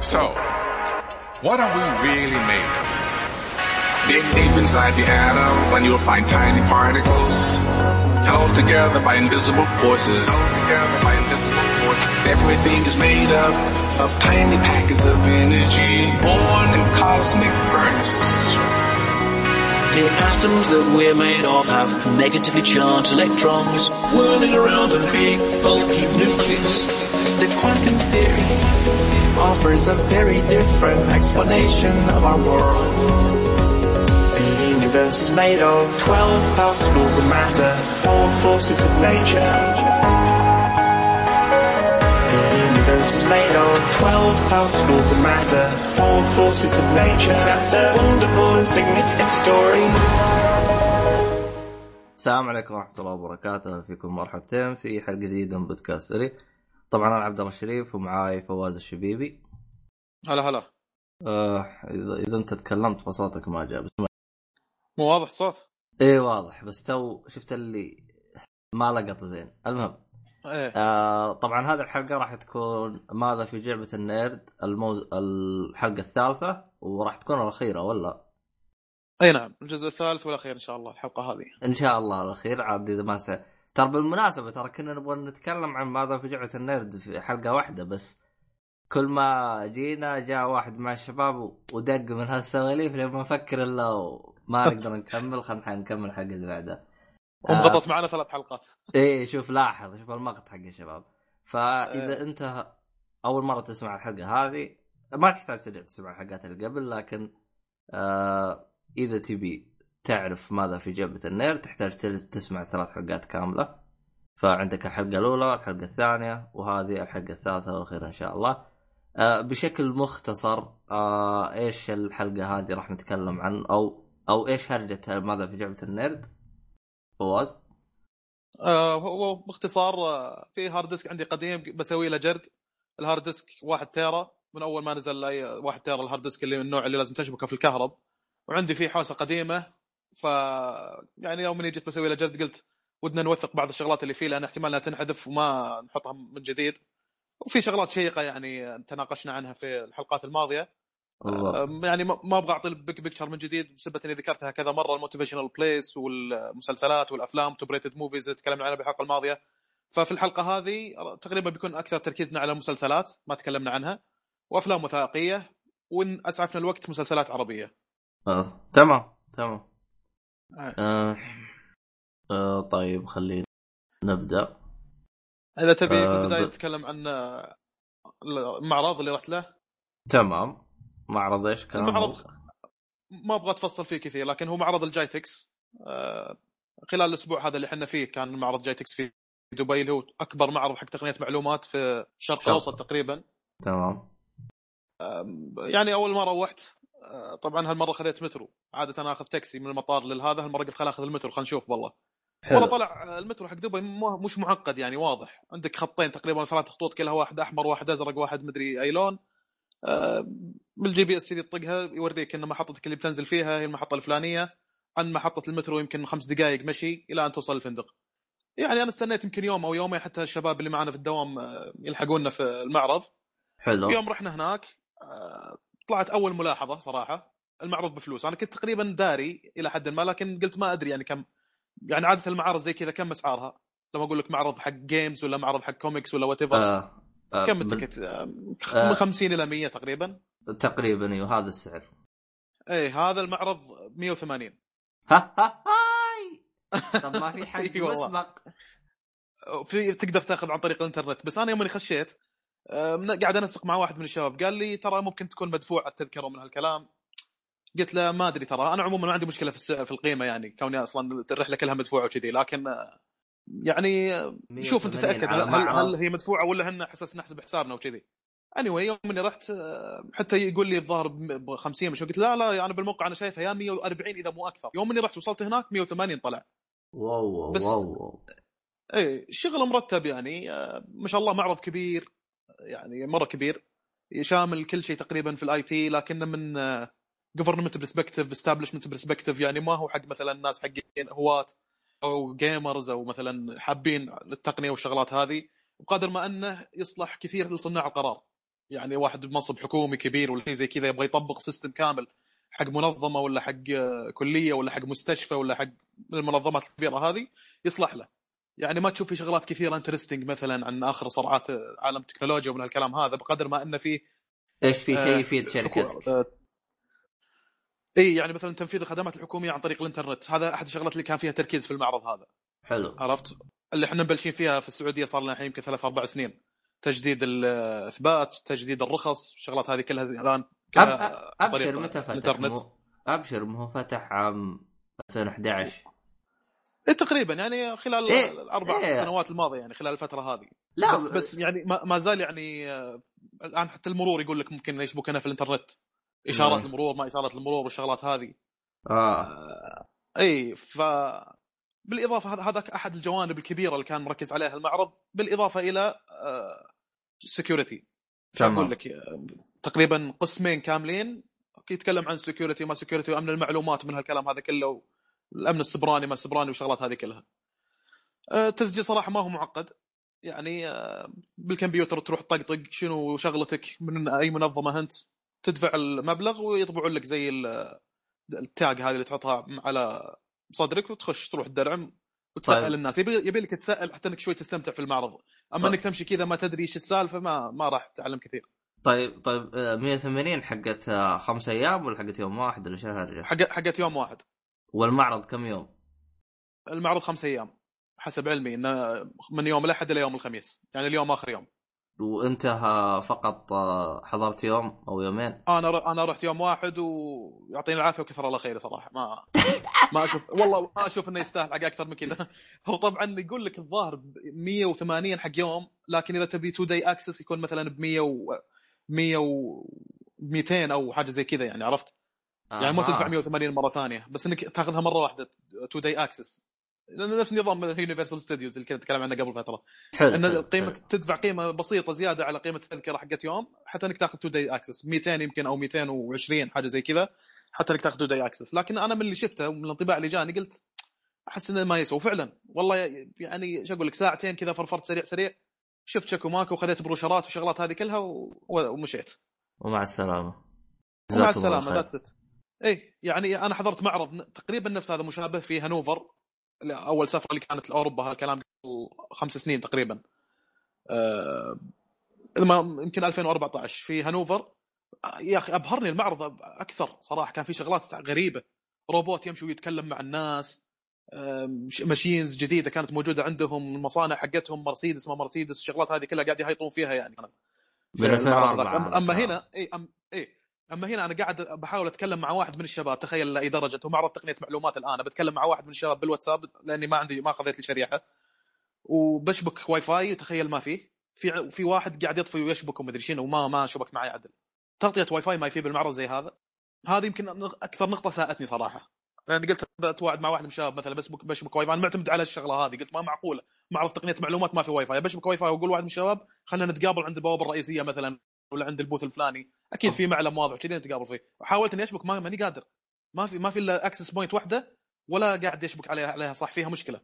So, what are we really made of? Dig deep inside the atom and you'll find tiny particles held together by invisible forces. By invisible forces. Everything is made up of tiny packets of energy born in cosmic furnaces. The atoms that we're made of have negatively charged electrons whirling around a big bulky nucleus The quantum theory offers a very different explanation of our world. The universe is made of 12 particles of matter, four forces of nature. The universe is made of 12 particles of matter, four forces of nature. That's a wonderful and significant story. السلام عليكم ورحمة الله وبركاته فيكم مرحبتين في حلقة جديدة من بودكاست سري طبعا أنا عبد الله الشريف ومعاي فواز الشبيبي. هلا هلا. آه إذا, إذا أنت تكلمت فصوتك ما جاء بس ما... مو واضح الصوت؟ إيه واضح. بس تو شفت اللي ما لقط زين. المهم. إيه. آه طبعا هذه الحلقة راح تكون ماذا في جعبة ال nerd الموز... الحلقة الثالثة وراح تكون الأخيرة ولا؟ أي نعم الجزء الثالث والأخير إن شاء الله الحلقة هذه. إن شاء الله الأخير عاد إذا ما. ترى بالمناسبة ترى كنا نبغى نتكلم عن ماذا في جعبه النيرد في حلقة واحدة بس كل ما جينا جاء واحد مع الشباب ودق من هالسواليف لما نفكر الا ما نقدر نكمل خلينا نكمل الحلقة اللي بعدها ومغطت معنا ثلاث حلقات. إيه شوف لاحظ شوف المقطع حق الشباب. فإذا إيه. أنت أول مرة تسمع الحلقة هذه ما تحتاج ترجع تسمع الحلقات اللي قبل لكن آه إذا تبي. تعرف ماذا في جعبه ال nerd تحتاج تسمع ثلاث حلقات كاملة. فعندك الحلقة الأولى والحلقة الثانية وهذه الحلقة الثالثة والأخيرة إن شاء الله. آه بشكل مختصر آه إيش الحلقة هذه راح نتكلم عن؟ أو أو إيش هرجة ماذا في جعبه ال nerd فواز؟ آه هو باختصار آه في hard disk عندي قديم بسوي له جرد. ال hard disk 1 tera. من أول ما نزل أي 1 tera ال hard disk اللي من النوع اللي لازم تشبكه في الكهرب. وعندي فيه حوسة قديمة. ف يعني يوم اني جيت بسوي له جرد قلت ودنا نوثق بعض الشغلات اللي فيه لأن احتمال إنها تنحذف وما نحطها من جديد وفي شغلات شيقة يعني تناقشنا عنها في الحلقات الماضية. أم، يعني ما أبغى أعطي ال big picture من جديد بسبب إني ذكرتها كذا مرة ال motivational playlist والمسلسلات والأفلام top rated movies اللي تكلمنا عنها بالحلقة الماضية ففي الحلقة هذه تقريبا بيكون أكثر تركيزنا على مسلسلات ما تكلمنا عنها وأفلام وثائقية وإن أسعفنا الوقت مسلسلات عربية آه. تمام تمام آه. آه. آه طيب خلينا نبدأ إذا تبي في آه، البداية نتكلم عن آه، المعرض اللي رحت له تمام معرض إيش كان المعرض؟ ما أبغى أتفصل فيه كثير لكن هو معرض الجايتكس خلال الأسبوع هذا اللي إحنا فيه كان معرض جايتكس في دبي اللي هو أكبر معرض حق تقنية معلومات في الشرق شرق. الأوسط تقريبا تمام يعني أول ما روحت طبعا هالمرة خذيت مترو. عادة أنا أخذ تاكسي من المطار لهذا هالمرة قلت خل أخذ المترو خلينا نشوف والله. والله طلع المترو حق دبي مش معقد يعني واضح. عندك خطين تقريبا ثلاث خطوط كلها واحد أحمر واحد أزرق واحد مدري اي لون آه، بال GPS كذي تطقها يوريك إن محطتك اللي بتنزل فيها هي المحطة الفلانية. عن محطة المترو يمكن خمس دقائق مشي إلى أن توصل الفندق. يعني أنا استنيت يمكن يوم أو يومين حتى الشباب اللي معنا في الدوام آه، يلحقونا في المعرض. حلو. يوم رحنا هناك آه، طلعت أول ملاحظة صراحة المعرض بفلوس أنا كنت تقريبا داري إلى حد ما لكن قلت ما أدري يعني كم يعني عادة المعارض زي كذا كم أسعارها لما أقول لك معرض حق games ولا معرض حق كوميكس ولا what آه. آه. كم ال ticket آه، آه. من 50 إلى 100 تقريبا تقريبا إيوه هذا السعر إيه هذا المعرض 180 ها ها هاي طب ما في حجز. مسبق في تقدر تاخذ عن طريق الإنترنت بس أنا يوم اني خشيت آه، قاعد أنسق مع واحد من الشباب. قال لي ترى ممكن تكون مدفوع التذكرة ومن هالكلام. قلت له ما أدري ترى. أنا عموما ما عندي مشكلة في في القيمة يعني. كوني أصلا الرحلة كلها مدفوعة وكذي. لكن يعني شوف أنت 180 تأكد. هل, هل, هي مدفوعة ولا هن حساس نحسب حسابنا وكذي. اني anyway, يوم إني رحت حتى يقول لي الظاهر ب 50 مش قلت لا لا أنا بالموقع أنا شايفها يا 140 إذا مو أكثر. يوم إني رحت وصلت هناك 180 طلع. wow wow بس- wow. إيه شغل مرتب يعني. ما شاء الله معرض كبير. يعني مرة كبير شامل كل شيء تقريبا في ال IT لكنه من government perspective establishment perspective يعني ما هو حق مثلا ناس حقين هواة أو gamers أو مثلا حابين التقنية والشغلات هذه بقدر ما أنه يصلح كثير لصناع القرار. يعني واحد بمنصب حكومي كبير ولا زي كذا يبغى يطبق system كامل حق منظمة ولا حق آه، كلية ولا حق مستشفى ولا حق من المنظمات الكبيرة هذه يصلح له. يعني ما تشوف في شغلات كثيرة interesting مثلا عن آخر صرعات عالم التكنولوجيا ومن هالكلام هذا بقدر ما انه فيه إيش في شيء آه، يفيد شركتك؟ آه، اي يعني مثلا تنفيذ الخدمات الحكومية عن طريق الإنترنت هذا أحد الشغلات اللي كان فيها تركيز في المعرض هذا حلو عرفت اللي إحنا مبلشين فيها في السعودية صار لنا الحين يمكن ثلاث أربع سنين تجديد الإثبات تجديد الرخص الشغلات هذه كلها الان أب... أبشر متى فتح؟ الإنترنت. مو... أبشر ما هو فتح عام 2011 إيه تقريبا يعني خلال إيه، الأربع إيه. سنوات الماضية يعني خلال الفترة هذه لا بس بس يعني ما, ما زال يعني آه، الآن حتى المرور يقول لك ممكن يشبكنا في الإنترنت إشارات. المرور ما إشارات المرور والشغلات هذه آه اي ف بالإضافة هذا هذاك أحد الجوانب الكبيرة اللي كان مركز عليها المعرض بالإضافة إلى security تمام. أقول لك آه، تقريبا قسمين كاملين يتكلم عن security ما security وأمن المعلومات من هالكلام هذا كله الأمن السبراني ما السبراني والشغلات هذه كلها. التسجيل صراحة ما هو معقد يعني آه، بالكمبيوتر تروح تطقطق شنو شغلتك من أي منظمة أنت تدفع المبلغ ويطبعون لك زي ال- التاج هذه اللي تحطها على صدرك وتخش تروح تدرعم وتسأل طيب. الناس يبي, يبي لك تسأل حتى إنك شوي تستمتع في المعرض أما طيب. إنك تمشي كذا ما تدري إيش السالفة ما ما راح تتعلم كثير طيب طيب آه، 180 حقت آه، خمس أيام ولا حقت يوم واحد ولا شهر؟ حق حقت يوم واحد والمعرض كم يوم؟ المعرض خمس أيام حسب علمي إنه من يوم الأحد إلى يوم الخميس يعني اليوم آخر يوم وانت آه، فقط آه، حضرت يوم أو يومين؟ أنا ر... أنا رحت يوم واحد ويعطيني العافية وكثر الله خيره صراحة ما ما أشوف والله ما أشوف إنه يستاهل حق أكثر من كذا هو طبعا يقول لك الظاهر ب 180 حق يوم لكن إذا تبي two day access يكون مثلا ب 100 و 100 و 200 أو حاجة زي كذا يعني عرفت؟ يعني مو آه. تدفع 180 مرة ثانية بس إنك تاخذها مرة واحدة two day access نفس نظام Universal Studios اللي كنت اتكلم عنه قبل فترة حلو إن حلو، قيمة حلو. تدفع قيمة بسيطة زيادة على قيمة التذكرة حقت يوم حتى إنك تاخذ two day access 200 يمكن أو 220 حاجة زي كذا حتى إنك تاخذ two day access لكن أنا من اللي شفته ومن الانطباع اللي جاني قلت أحس إنه ما يسوى فعلا والله يعني شو أقول لك ساعتين كذا فرفرت سريع سريع شفت شكو ماكو وخذيت بروشرات وشغلات هذه كلها. ومشيت ومع السلامة الله السلامة. that's it اي يعني أنا حضرت معرض تقريبا نفس هذا مشابه في هانوفر. أول سفرة اللي كانت لأوروبا هالكلام قبل خمس سنين تقريبا. آه، الم- يمكن 2014 في هانوفر. آه، يا أخي أبهرني المعرض أكثر صراحة كان في شغلات غريبة. روبوت يمشي ويتكلم مع الناس. machines جديدة كانت موجودة عندهم المصانع حقتهم مرسيدس ما مرسيدس الشغلات هذه كلها قاعد يهيطون فيها يعني. من المعرض. 2004 هذاك. أم- أما هنا اي أم اي أما هنا أنا قاعد بحاول أتكلم مع واحد من الشباب تخيل لاي درجه هو معرض تقنية معلومات الآن بتكلم مع واحد من الشباب بالواتساب لأني ما عندي ما خذيت لي شريحة. وبشبك واي فاي تخيل ما فيه في في واحد قاعد يطفي ويشبك ومدري شنو وما ما شبك معي عدل. تغطية واي فاي ما في بالمعرض زي هذا. هذه يمكن أكثر نقطة ساءتني صراحة. لأن قلت بتواعد مع واحد من الشباب مثلا بس بشبك واي فاي. أنا معتمد على الشغلة هذه قلت ما معقوله معرض تقنية معلومات ما في واي فاي. بشبك واي فاي واقول واحد من الشباب خلينا نتقابل عند البوابة الرئيسية مثلا. ولا عند ال booth الفلاني. أكيد في معلم واضح كذي نتقابل فيه. حاولت إني أشبك ما ماني قادر. ما في ما في إلا access point واحدة ولا قاعد يشبك عليها عليها صح؟ فيها مشكلة.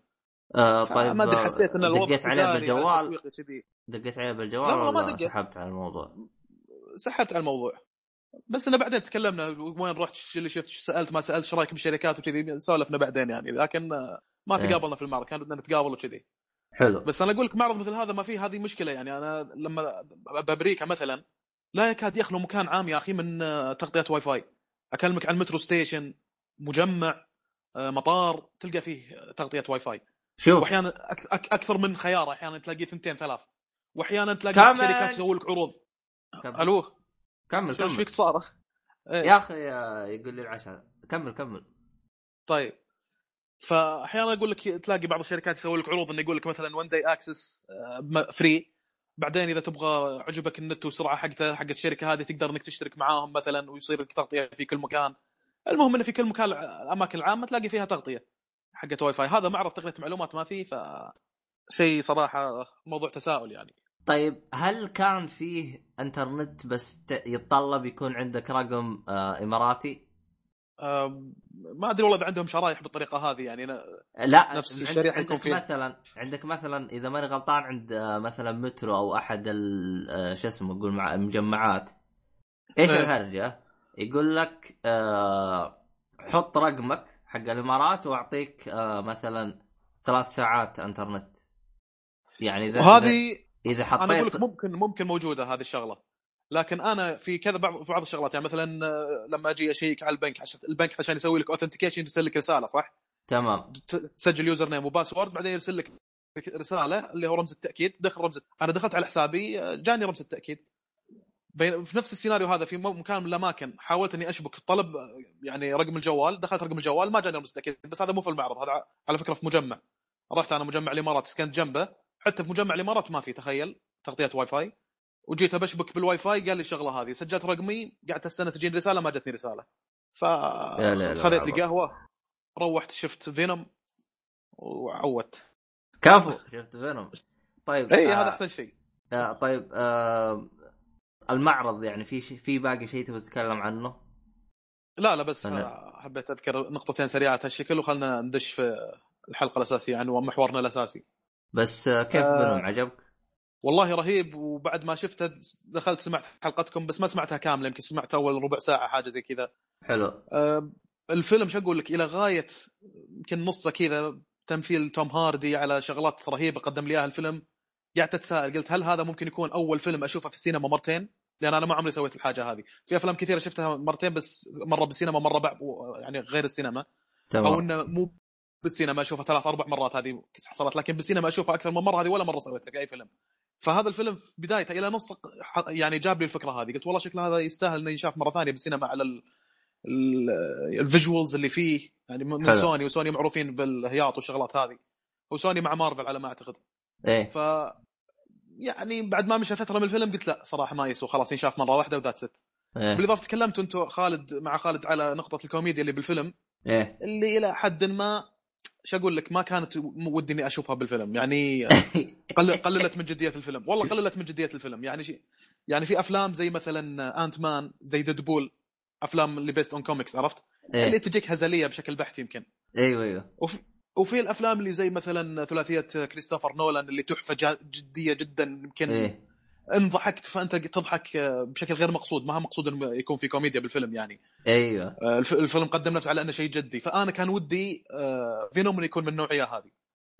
آه طيب ما أدري آه، حسيت إن الوضع دقيت عليه بالجوال. دقيت عليه بالجوال لا، ما دقيت. سحبت على الموضوع؟ سحبت على الموضوع. بس إنه بعدين تكلمنا وين رحت شو اللي شفت سألت ما سألت إيش رأيك بالشركات وكذي سولفنا بعدين يعني. لكن آه، ما إيه. تقابلنا في المعرض كان بدنا نتقابل وكذي. حلو. بس أنا أقول لك معرض مثل هذا ما فيه هذه مشكلة يعني أنا لما بأمريكا مثلا لا يكاد يخلو مكان عام يا أخي من آه، تغطية واي فاي أكلمك عن metro station مجمع آه، مطار تلقى فيه تغطية واي فاي شوف. واحيانا أكثر من خيار أحيانا تلاقي ثنتين ثلاث. واحيانا تلاقي كمان. شركات تسوي لك عروض. كمل. ألو؟ كمل شو إيش كمل. فيك صار؟ إيه. يا أخي آه، يقول لي العشاء. كمل كمل. طيب. فأحيانا أقول لك تلاقي بعض الشركات يسوي لك عروض إنه يقول لك مثلا 1 day access free بعدين إذا تبغى عجبك النت والسرعة حقته حق الشركة هذه تقدر إنك تشترك معاهم مثلا ويصير لك تغطية في كل مكان. المهم إنه في كل مكان الأماكن العامة تلاقي فيها تغطية حقت واي فاي هذا معرض تقنية معلومات ما فيه ف شيء صراحة موضوع تساؤل يعني. طيب هل كان فيه إنترنت بس يتطلب يكون عندك رقم آه إماراتي؟ ما أدري والله إذا عندهم شرايح بالطريقة هذه يعني أنا لا نفس الشريحة يكون عندك فيها. مثلا عندك مثلا إذا ماني غلطان عند آه، مثلا مترو أو أحد ال- آه، شو اسمه يقول مع المجمعات إيش إيه. الهرجة؟ يقول لك آه حط رقمك حق الإمارات وأعطيك آه مثلا ثلاث ساعات إنترنت يعني إذا وهذه إذا أنا أقول حطيت لك ممكن ممكن موجودة هذه الشغلة لكن أنا في كذا بعض في بعض الشغلات يعني مثلا آه، لما أجي أشيك على البنك عشان البنك عشان يسوي لك authentication يرسل لك رسالة صح؟ تمام. تسجل username و password بعدين يرسل لك رسالة اللي هو رمز التأكيد. دخل رمز أنا دخلت على حسابي آه، جاني رمز التأكيد. بين في نفس السيناريو هذا في مكان من الأماكن حاولت إني أشبك طلب آه، يعني رقم الجوال دخلت رقم الجوال ما جاني رمز التأكيد بس هذا مو في المعرض هذا على فكرة في مجمع. رحت أنا مجمع الإمارات سكنت جنبه حتى في مجمع الإمارات ما في تخيل تغطية واي فاي وجيت أبشبك بالواي فاي قال لي الشغله هذه. سجلت رقمي قعدت استنى تجيني رسالة ما جتني رسالة. ف خذيت لي. قهوة روحت شفت فينوم وعوت كفو. شفت فينوم. طيب اي آه، هذا أحسن شيء. آه طيب آه المعرض يعني في في باقي شيء تبغى تتكلم عنه؟ لا لا بس أنا- حبيت أذكر نقطتين سريعات هالشكل وخلنا ندش في الحلقة الأساسية عن محورنا الأساسي. بس آه كيف آه، فينوم؟ عجبك؟ والله رهيب وبعد ما شفته دخلت سمعت حلقتكم بس ما سمعتها كاملة يمكن سمعت أول ربع ساعة حاجة زي كذا. حلو. آه، الفيلم شو أقول لك؟ إلى غاية يمكن نصه كذا تمثيل توم هاردي على شغلات رهيبة قدم لي إياها الفيلم. قعدت أتساءل قلت هل هذا ممكن يكون أول فيلم أشوفه في السينما مرتين؟ لأن أنا ما عمري سويت الحاجة هذه، في أفلام كثيرة شفتها مرتين بس مرة بالسينما مرة بعد يعني غير السينما. أو تمام إنه مو بالسينما أشوفها ثلاث أربع مرات هذه حصلت لكن بالسينما أشوفها أكثر من مرة هذه ولا مرة سويتها في أي فيلم. فهذا الفيلم في بدايته إلى نص يعني جاب لي الفكرة هذه. قلت والله شكله هذا يستاهل إنه ينشاف مرة ثانية بالسينما على ال- ال- ال visuals اللي فيه. يعني من حلو. سوني وسوني معروفين بالهياط والشغلات هذه. وسوني مع مارفل على ما أعتقد. إيه. ف يعني بعد ما مشى فترة من الفيلم قلت لا صراحة ما يسوى. خلاص ينشاف مرة واحدة و that's it إيه. بالإضافة تكلمتوا أنتم خالد مع خالد على نقطة الكوميديا اللي بالفيلم. إيه. اللي إلى حد ما شو أقول لك؟ ما كانت ودي إني أشوفها بالفيلم. يعني قل- قللت من جدية الفيلم. والله قللت من جدية الفيلم. يعني شيء يعني في أفلام زي مثلا Ant-Man زي Deadpool أفلام اللي based on comics عرفت؟ اللي إيه تجيك هزلية بشكل بحت يمكن. أيوه أيوه. وفي, وفي الأفلام اللي زي مثلا ثلاثية كريستوفر نولان اللي تحفة جدية جدا يمكن. إيه. إن ضحكت فأنت تضحك بشكل غير مقصود. ما هو مقصود إنه يكون في كوميديا بالفيلم يعني. أيوه. آه، الف- الفيلم قدم نفسه على أنه شيء جدي. فأنا كان ودي آه، فينوم يكون من النوعية هذه.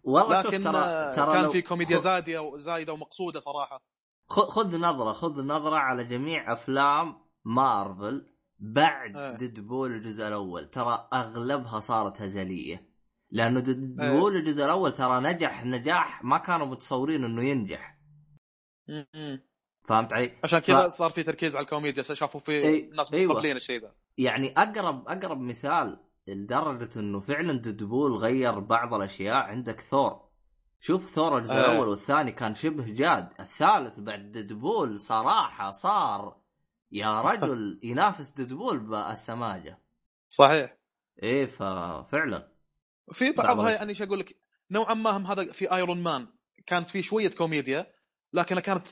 والله شوف لكن ترى آه، ترى كان في كوميديا زايدة زايدة ومقصودة صراحة. خذ نظرة خذ نظرة على جميع أفلام مارفل بعد إيه. Deadpool الجزء الأول. ترى أغلبها صارت هزلية. لأنه Deadpool الجزء الأول ترى نجح نجاح ما كانوا متصورين إنه ينجح. فهمت علي؟ عشان كذا ف- صار في تركيز على الكوميديا شافوا في إي- ناس أيوة. متقبلين الشيء ذا يعني أقرب أقرب مثال لدرجة إنه فعلا Deadpool غير بعض الأشياء عندك ثور شوف ثور الجزء آه. الأول والثاني كان شبه جاد الثالث بعد Deadpool صراحة صار يا رجل ينافس Deadpool بالسماجه صحيح إيه ففعلا في بعض بعضها. يعني شو أقول لك نوعا ما هم هذا في Iron Man كانت في شوية كوميديا لكنها كانت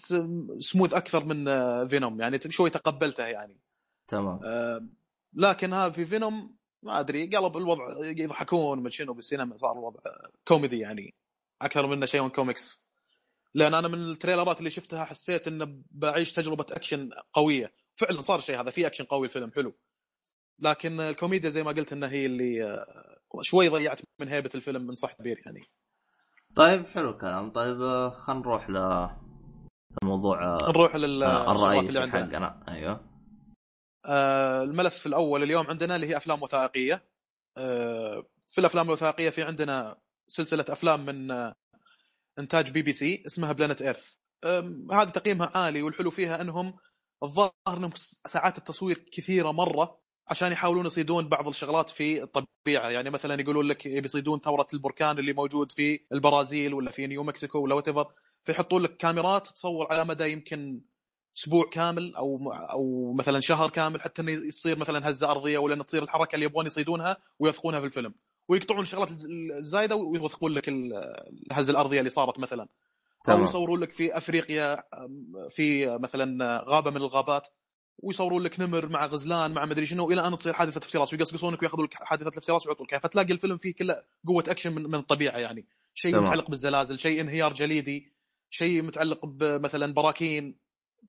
سموث أكثر من آه، فينوم يعني شوي تقبلتها يعني. تمام. آه، لكن ها في فينوم ما أدري قلب الوضع يضحكون من شنو بالسينما صار الوضع كوميدي يعني. أكثر منه شيء من كوميكس لأن أنا من التريلرات اللي شفتها حسيت إنه بعيش تجربة اكشن قوية. فعلا صار الشيء هذا في اكشن قوي الفيلم حلو. لكن الكوميديا زي ما قلت إنها هي اللي آه، شوي ضيعت من هيبة الفيلم من صح تعبير يعني. طيب حلو الكلام. طيب آه، خلينا نروح للموضوع آه، نروح لل آه، الرئيسي حقنا. أيوه. آه، الملف الأول اليوم عندنا اللي هي أفلام وثائقية. آه، في الأفلام الوثائقية في عندنا سلسلة أفلام من إنتاج بي بي سي اسمها Planet Earth. هذه تقييمها عالي والحلو فيها أنهم الظاهر أنهم ساعات التصوير كثيرة مرة عشان يحاولون يصيدون بعض الشغلات في الطبيعة. يعني مثلا يقولون لك يبي يصيدون ثورة البركان اللي موجود في البرازيل ولا في نيو مكسيكو ولا what فيحطون لك كاميرات تصور على مدى يمكن أسبوع كامل أو أو مثلا شهر كامل حتى إنه يصير مثلا هزة أرضية ولا إنه تصير الحركة اللي يبغون يصيدونها ويوثقونها في الفيلم. ويقطعون الشغلات الزايدة ويوثقون لك ال- الهزة الأرضية اللي صارت مثلا. أو تمام. يصورون لك في أفريقيا في مثلا غابة من الغابات. ويصورون لك نمر مع غزلان مع مدري شنو إلى أن تصير حادثة افتراس. ويقصقصونك وياخذون لك حادثة الافتراس ويعطونك. فتلاقي الفيلم فيه كله قوة أكشن من, من الطبيعة يعني. شيء. متعلق بالزلازل شيء انهيار جليدي. شيء متعلق بمثلا براكين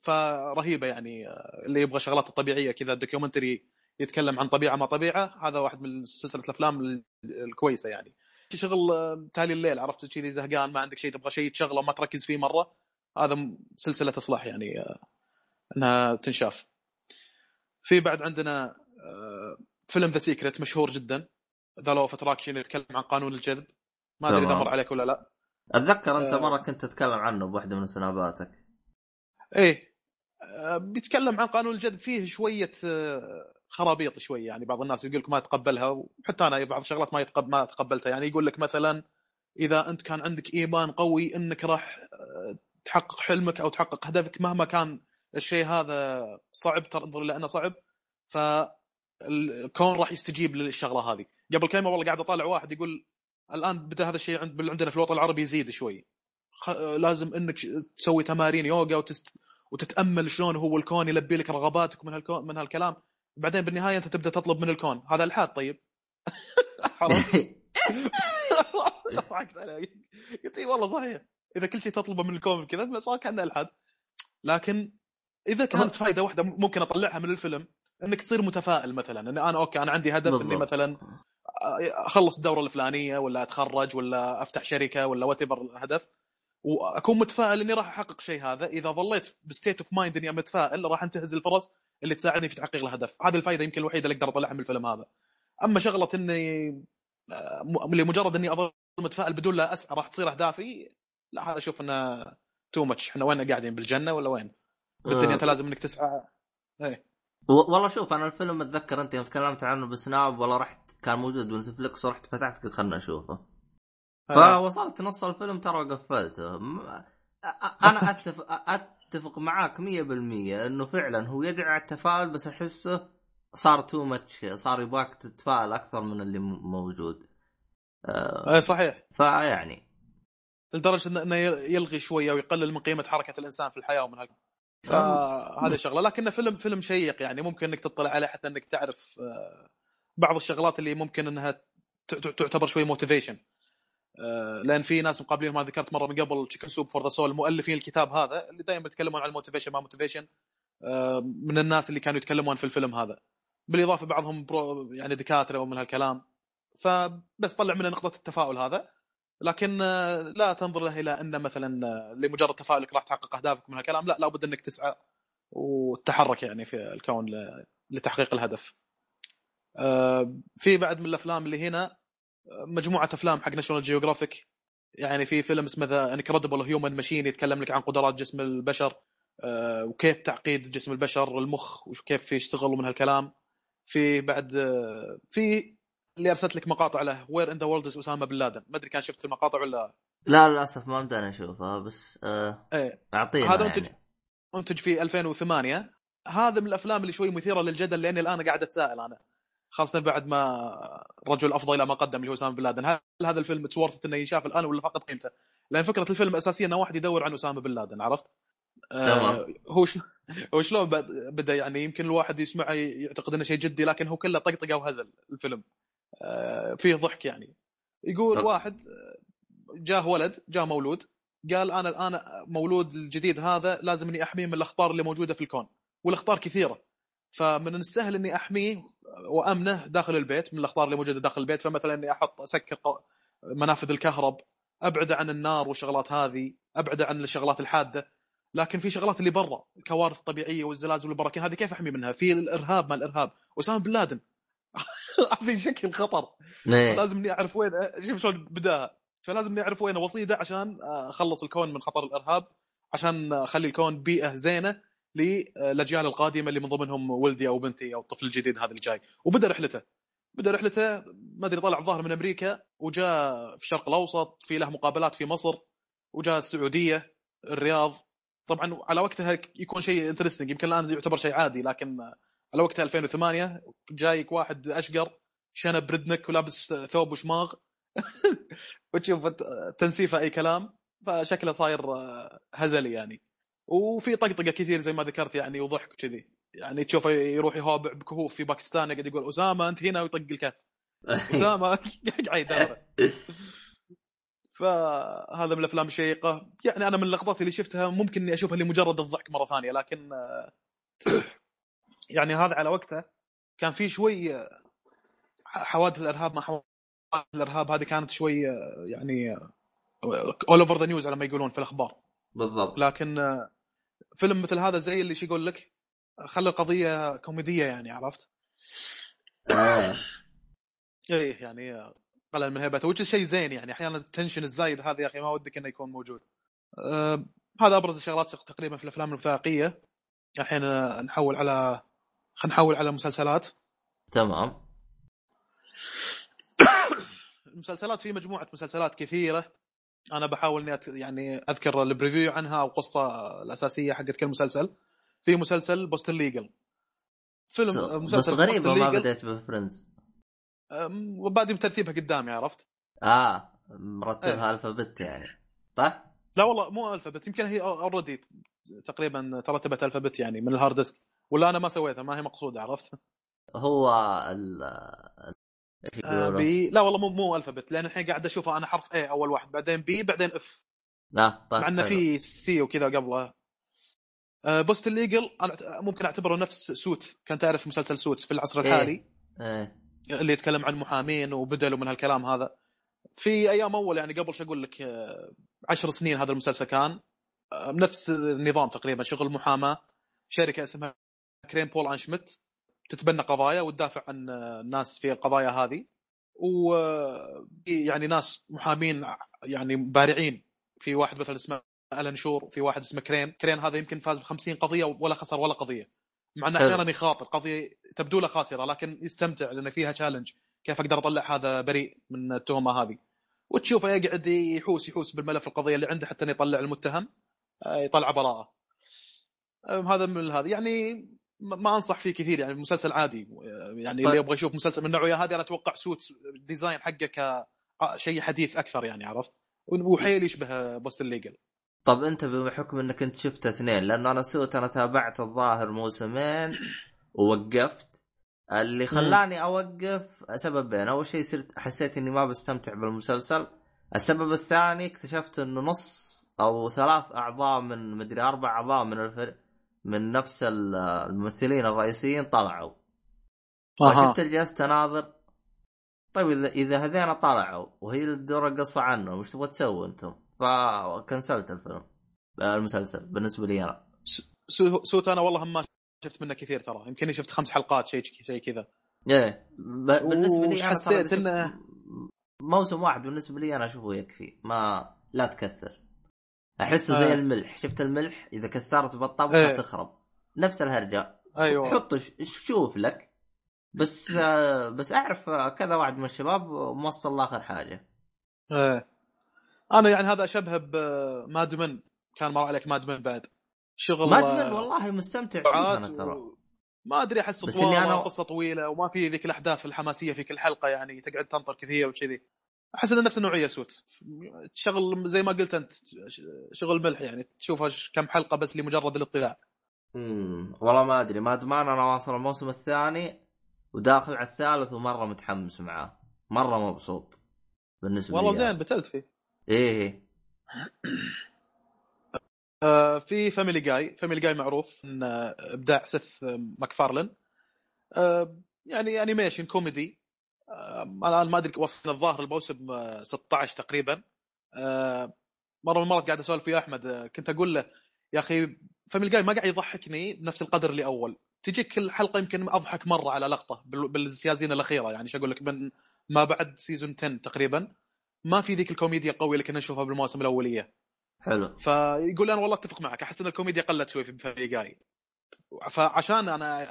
فرهيبة يعني آه، اللي يبغى شغلات الطبيعيه كذا documentary يتكلم عن طبيعة ما طبيعة هذا واحد من سلسلة الأفلام ال- الكويسة يعني. شغل آه، تالي الليل عرفت؟ كذي زهقان ما عندك شيء تبغى شيء تشغله ما تركز فيه مرة هذا سلسلة تصلح يعني آه، إنها تنشاف. في بعد عندنا فيلم The Secret مشهور جدا The Law of Attraction يتكلم عن قانون الجذب. ما أدري إذا. مر عليك ولا لا. أتذكر أنت آه. مرة كنت تتكلم عنه بواحده من سناباتك. إيه آه، بيتكلم عن قانون الجذب. فيه شوية آه، خرابيط شوي يعني بعض الناس يقول لك ما يتقبلها وحتى أنا بعض الشغلات ما يتقبل ما تقبلتها يعني يقول لك مثلا إذا أنت كان عندك إيمان قوي إنك راح تحقق حلمك أو تحقق هدفك مهما كان الشيء هذا صعب تنظر لأنه صعب فالكون راح يستجيب للشغلة هذه. قبل كلمة والله قاعد أطالع واحد يقول الآن بدا هذا الشيء عند عندنا في الوطن العربي يزيد شوي. خ... لازم إنك تسوي تمارين يوغا وتست... وتتأمل شلون هو الكون يلبي لك رغباتك من هالكون من هالكلام. بعدين بالنهاية أنت تبدأ تطلب من الكون. هذا إلحاد طيب؟ ضحكت عليه قلت إي والله صحيح. إذا كل شيء تطلبه من الكون كذا صار كأنه إلحاد. لكن إذا كانت فائده واحدة ممكن أطلعها من الفيلم إنك تصير متفائل مثلا. إن أنا okay أنا عندي هدف إني. مثلا أخلص الدورة الفلانية ولا أتخرج ولا أفتح شركة ولا what الهدف. وأكون متفائل إني راح أحقق شيء هذا. إذا ظليت ب state of mind إني متفائل راح انتهز الفرص اللي تساعدني في تحقيق الهدف. هذه الفائده يمكن الوحيدة اللي أقدر أطلعها من الفيلم هذا. أما شغلة إني آه، لمجرد إني أظل متفائل بدون لا أسعى راح تصير أهدافي؟ لا هذا أشوف إنه too much إحنا وين قاعدين بالجنة ولا وين؟ بالدنيا أنت لازم إنك تسعى. إيه. والله شوف أنا الفيلم أتذكر أنت يوم تكلمت عنه بسناب والله رحت كان موجود بنتفلكس ورحت فتحت قلت خلنا اشوفه فوصلت نص الفيلم ترى أ- أنا اتفق أتفق معاك 100% إنه فعلا هو يدعي على التفاؤل بس أحسه صار تو ماتش صار يبغاك تتفائل أكثر من اللي موجود. آه، إيه صحيح. فيعني. لدرجة انه يلغي شوية ويقلل من قيمة حركة الإنسان في الحياة ومن هال فهذه شغلة. لكنه فيلم فيلم شيق يعني ممكن إنك تطلع عليه حتى إنك تعرف آه، بعض الشغلات اللي ممكن إنها تعتبر شوي motivation لأن في ناس مقابلين ما ذكرت مرة من قبل Chicken Soup for the Soul مؤلفين الكتاب هذا اللي دائما يتكلمون عن ال motivation ما motivation من الناس اللي كانوا يتكلمون في الفيلم هذا. بالإضافة بعضهم pro يعني دكاترة ومن هالكلام. فبس طلع منه نقطة التفاؤل هذا. لكن آه، لا تنظر له إلى ان مثلا آه، لمجرد تفاؤلك راح تحقق أهدافك من هالكلام لا لابد أنك تسعى وتتحرك يعني في الكون لتحقيق الهدف. آه، في بعد من الأفلام اللي هنا مجموعة أفلام حق National Geographic يعني في فيلم اسمه The Incredible Human Machine يتكلم لك عن قدرات جسم البشر وكيف تعقيد جسم البشر المخ وكيف يشتغل من هالكلام في بعد في اللي ارسلت لك مقاطع له Where in the World Is أسامة بن لادن ما أدري كان شفت المقاطع ولا لا للأسف ما مداني أشوفها بس آه، إيه أعطينا هذا يعني. منتج أنتج في 2008 هذا من الأفلام اللي شوي مثيرة للجدل لأني الآن قاعد أتساءل أنا خاصة بعد ما الرجل أفضى إلى ما قدم اللي هو أسامة بن لادن هل هذا الفيلم تو worth إنه ينشاف الآن ولا فقط قيمته؟ لأن فكرة الفيلم اساسيا إنه واحد يدور عن أسامة بن لادن عرفت؟ تمام. آه هو ش... هو شلون بد- بدا يعني يمكن الواحد يسمعه يعتقد إنه شيء جدي لكن هو كله طقطقة وهزل الفيلم آه فيه ضحك يعني. يقول طب. واحد آه، جاه ولد جاء مولود قال أنا الان مولود الجديد هذا لازم إني أحميه من الاخطار اللي موجودة في الكون والاخطار كثيرة. فمن السهل إني أحميه وأمنه داخل البيت من الاخطار اللي موجودة داخل البيت فمثلا إني أحط أسكر منافذ الكهرب ابعده عن النار والشغلات هذه ابعده عن الشغلات الحادة. لكن في شغلات اللي برا الكوارث الطبيعيه والزلازل والبراكين هذه كيف أحمي منها؟ في الإرهاب ما الإرهاب؟ أسامة بن لادن. هذه شكل خطر. إيه. لازم اني اعرف وين شوف شلون بدأها. فلازم اني اعرف وين وصيدة عشان أخلص الكون من خطر الإرهاب عشان أخلي الكون بيئة زينة للأجيال القادمة اللي من ضمنهم ولدي أو بنتي أو الطفل الجديد هذا اللي جاي. وبدأ رحلته. بدأ رحلته ما أدري طلع الظاهر من أمريكا وجاء في الشرق الأوسط في له مقابلات في مصر وجاء السعودية الرياض. طبعا على وقتها يكون شيء interesting يمكن الآن يعتبر شيء عادي لكن على وقتها 2008 جايك واحد أشقر شنب ردنك ولابس ثوب وشماغ. وتشوف تنسيفه أي كلام فشكله صاير آه، هزلي يعني. وفي طقطقة كثير زي ما ذكرت يعني وضحك وكذي. يعني تشوفه يروح يهابع بكهوف في باكستان يقعد يقول اسامه أنت هنا؟ ويطق الكف اسامه قاعد يدور فهذا من الأفلام الشيقة. يعني أنا من اللقطات اللي شفتها ممكن إني أشوفها لمجرد الضحك مرة ثانية لكن آه، يعني هذا على وقته كان في شوي آه، حوادث الإرهاب مع حوادث الإرهاب هذه كانت شوي آه، يعني all over the news على ما يقولون في الأخبار بالضبط لكن آه، فيلم مثل هذا زي اللي شو يقول لك خلى القضية كوميدية يعني عرفت؟ آه. إيه يعني آه، قلل من هيبته وش شيء زين يعني أحيانا ال tension الزايد هذا يا أخي ما ودك إنه يكون موجود. أه هذا أبرز الشغلات تقريبا في الأفلام الوثائقية. الحين نحول على خلينا نحول على المسلسلات. تمام المسلسلات في مجموعة مسلسلات كثيرة أنا بحاول إني يعني أذكر ال preview عنها أو القصة الأساسية حقت كل مسلسل. في مسلسل Boston Legal. فيلم مسلسل بس غريبه ما بديت ب Friends وبادي بترتيبها قدامي عرفت؟ آه مرتبها إيه. alphabet يعني صح؟ لا والله مو alphabet يمكن هي already تقريبا ترتبت alphabet يعني من الهارد ديسك ولا أنا ما سويتها ما هي مقصودة عرفت؟ هو ال إيش آه؟ بي لا والله مو مو alphabet لأن الحين قاعد اشوفها أنا حرف A أول واحد بعدين B بعدين F لا طيب مع إنه. في C وكذا قبله آه Boston Legal أنا ممكن أعتبره نفس Suits كان تعرف مسلسل Suits في العصر إيه. الحالي إيه اللي يتكلم عن محامين وبدل ومن هالكلام هذا في أيام أول يعني قبل شو أقول لك آه، عشر سنين هذا المسلسل كان آه، نفس النظام تقريبا شغل محاماة شركة اسمها Crane Poole and Schmidt تتبنى قضايا وتدافع عن آه، الناس في القضايا هذه. و آه، يعني ناس محامين يعني بارعين. في واحد مثلا اسمه ألان شور في واحد اسمه كرين كرين هذا يمكن فاز ب 50 قضية ولا خسر ولا قضية. مع إنه. أحيانا يخاطر. قضية تبدو له خاسرة لكن يستمتع لأن فيها challenge كيف أقدر أطلع هذا بريء من التهمة هذه؟ وتشوفه يقعد يحوس يحوس بالملف القضية اللي عنده حتى يطلع المتهم آه، يطلع براءة. آه، هذا من هذا. يعني ما أنصح فيه كثير يعني مسلسل عادي. يعني طيب. اللي يبغى يشوف مسلسل من النوعية هذه أنا أتوقع Suits ال design حقه ك شيء حديث أكثر يعني عرفت؟ وحيل يشبه Boston Legal طب أنت بحكم إنك أنت شفت اثنين لأنه أنا Suits أنا تابعت الظاهر موسمين ووقفت. اللي خلاني أوقف سببين. أول شيء صرت حسيت إني ما بستمتع بالمسلسل. السبب الثاني اكتشفت إنه نص أو ثلاث أعضاء من مدري أربع أعضاء من الفريق من نفس ال- الممثلين الرئيسيين طلعوا. فشفت جلست اناظر طيب اذا إذا هذين طلعوا وهي تدور القصة عنهم وش تبغى تسوي أنتم؟ فكنسلت الفيلم. المسلسل بالنسبة لي أنا. Su- Suits أنا والله ما شفت منه كثير ترى. يمكن شفت خمس حلقات شيء شيء كذا. إيه. بالنسبة لي أنا حسيت شفت إنه- موسم واحد بالنسبة لي أنا أشوفه يكفي. ما لا تكثر. احسه زي آه. الملح. شفت الملح؟ إذا كثرت بالطبخ إيه. تخرب نفس الهرجة. أيوه. حط شوف لك. بس آه، بس أعرف آه، كذا واحد من الشباب موصل لآخر حاجة. إيه. أنا يعني هذا أشبهه بماد من كان مر عليك ماد من بعد. شغل ما ادمن والله مستمتع فيه أنا ترى. و... ما أدري أحس بس طوال أنا- قصة طويلة وما في ذيك الأحداث الحماسية في كل حلقة يعني تقعد تنطر كثير وكذي. أحس إنه نفس النوعية سوت. شغل زي ما قلت أنت شغل ملح يعني تشوفها كم حلقة بس لمجرد الاطلاع. امم والله ما أدري. Mad Men أنا واصل الموسم الثاني وداخل على الثالث ومرة متحمس معاه. مرة مبسوط. بالنسبة والله لي. زين بتلت فيه. إيه إيه. آه، في فاميلي جاي فاميلي جاي معروف إن آه، إبداع سيث ماكفارلن آه، يعني animation كوميدي الآن ما أدري وصلنا الظاهر الموسم آه، 16 تقريبا. آه، مرة من المرات قاعد أسولف ويا أحمد آه، كنت أقول له يا أخي Family Guy ما قاعد يضحكني بنفس القدر اللي أول. تجيك كل حلقة يمكن أضحك مرة على لقطة بال- بالسيازين الأخيرة يعني شو أقول لك من ما بعد season 10 تقريبا. ما في ذيك الكوميديا القويه اللي كنا نشوفها بالمواسم الأولية. حلو. فيقول أنا والله أتفق معك أحس إن الكوميديا قلت شوي في Family Guy. فعشان أنا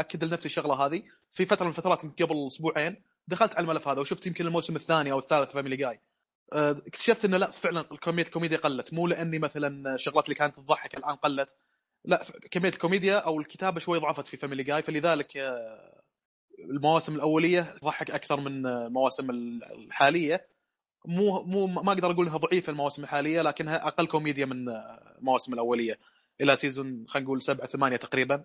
اكد لنفسي الشغلة هذه في فترة من الفترات قبل أسبوعين دخلت على الملف هذا وشفت يمكن الموسم الثاني أو الثالث Family Guy. أه، اكتشفت إنه لا فعلا الكميه الكوميديا قلت. مو لأني مثلا الشغلات اللي كانت تضحك الآن قلت. لا كمية الكوميديا أو الكتابة شوي ضعفت في Family Guy. فلذلك أه، المواسم الأولية تضحك أكثر من أه، المواسم الحالية. مو مو ما أقدر أقول إنها ضعيفة المواسم الحالية لكنها أقل كوميديا من المواسم الأولية. إلى season خلينا نقول سبعة ثمانية تقريبا.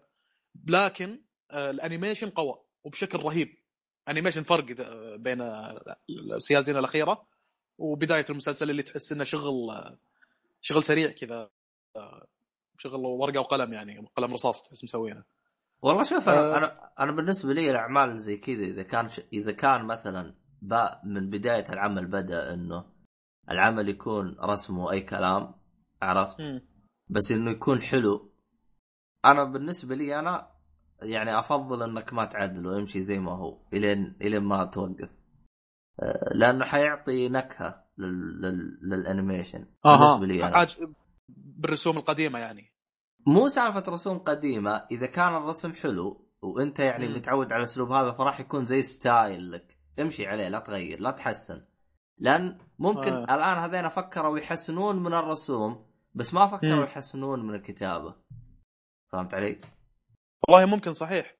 لكن ال animation قوى وبشكل رهيب. animation فرق بين السيازين الأخيرة وبداية المسلسل اللي تحس إنه شغل شغل سريع كذا شغل ورقة وقلم يعني قلم رصاص تحس مسوينه والله شوف أنا آه. أنا أنا بالنسبة لي الأعمال زي كذا إذا كان ش... إذا كان مثلا با من بداية العمل بدأ إنه العمل يكون رسمه أي كلام عرفت. بس إنه يكون حلو أنا بالنسبة لي أنا يعني أفضل أنك ما تعدل ويمشي زي ما هو إلين إلين ما توقف آه، لأنه حيعطي نكهة لل... لل... لل animation بالنسبة لي أنا عاج... بالرسوم القديمة يعني مو سالفة رسوم قديمة إذا كان الرسم حلو وأنت يعني مم. متعود على الاسلوب هذا فراح يكون زي style لك امشي عليه لا تغير لا تحسن لأن ممكن آه. آه. الآن هذين فكروا يحسنون من الرسوم بس ما فكروا مم. يحسنون من الكتابة فهمت علي؟ والله ممكن صحيح.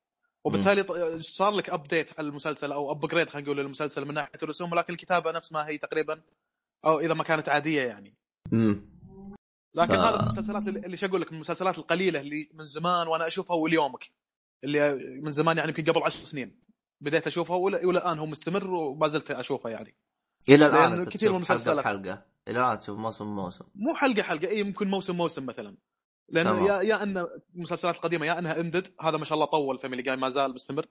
وبالتالي صار لك update على المسلسل أو upgrade خلينا نقول للمسلسل من ناحية الرسوم ولكن الكتابة نفس ما هي تقريبا أو إذا ما كانت عادية يعني. امم لكن ف- هذا المسلسلات اللي شو أقول لك المسلسلات القليلة اللي من زمان وأنا أشوفها وليومك اللي من زمان يعني يمكن قبل عشر سنين. بديت أشوفها ولا الآن هو مستمر وما زلت أشوفها يعني. إلى الآن كثير من تشوف حلقه المسلسلات- بحلقه إلى الآن تشوف موسم موسم. مو حلقه حلقة اي يمكن موسم موسم مثلا. لأنه. يا يا أن المسلسلات القديمة يا أنها ended هذا ما شاء الله طول Family Guy ما زال مستمر.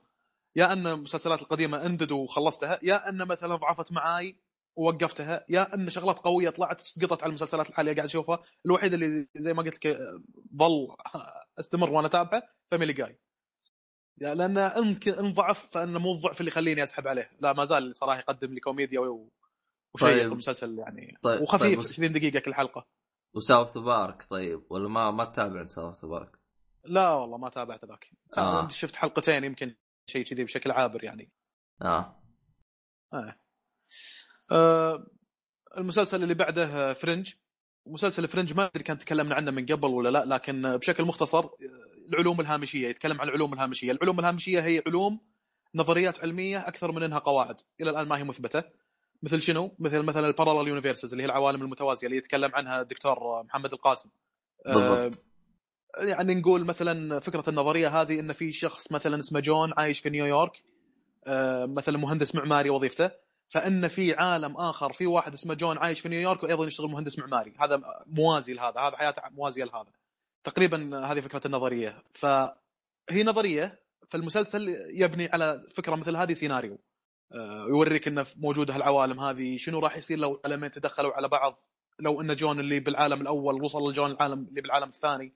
يا أن المسلسلات القديمة ended وخلصتها يا أن مثلا ضعفت معاي ووقفتها يا أن شغلات قوية طلعت سقطت على المسلسلات الحالية قاعد أشوفها. الوحيد اللي زي ما قلت لك ظل استمر وأنا أتابعه Family Guy يعني لأن يمكن إن ضعف فإنه مو الضعف اللي يخليني أسحب عليه. لا ما زال صراحة يقدم لي كوميديا وشيق طيب. المسلسل يعني. طيب- طيب وخفيف بس- 20 دقيقة كل حلقة. و South Park طيب ولا ما ما تتابع South Park؟ لا والله ما تابعت ذاك آه. شفت حلقتين يمكن شيء كذي بشكل عابر يعني آه آه. آه المسلسل اللي بعده آه، Fringe مسلسل Fringe ما أدري كان تكلمنا عنه من قبل ولا لا لكن آه، بشكل مختصر آه، العلوم الهامشية يتكلم عن العلوم الهامشية، العلوم الهامشية هي علوم نظريات علمية أكثر من إنها قواعد، إلى الآن ما هي مثبتة. مثل شنو؟ مثل مثلا ال parallel universes اللي هي العوالم المتوازية اللي يتكلم عنها الدكتور آه، محمد القاسم. آه، بالضبط. يعني نقول مثلا فكرة النظرية هذه إن في شخص مثلا اسمه جون عايش في نيويورك آه، مثلا مهندس معماري وظيفته فإن في عالم آخر في واحد اسمه جون عايش في نيويورك وأيضا يشتغل مهندس معماري هذا موازي لهذا هذا حياته موازية لهذا تقريبا هذه فكرة النظرية فهي نظرية فالمسلسل يبني على فكرة مثل هذه سيناريو آه، يوريك إنه موجوده هالعوالم هذه. شنو راح يصير لو عالمين تدخلوا على بعض؟ لو إن جون اللي بالعالم الأول وصل لجون العالم اللي بالعالم الثاني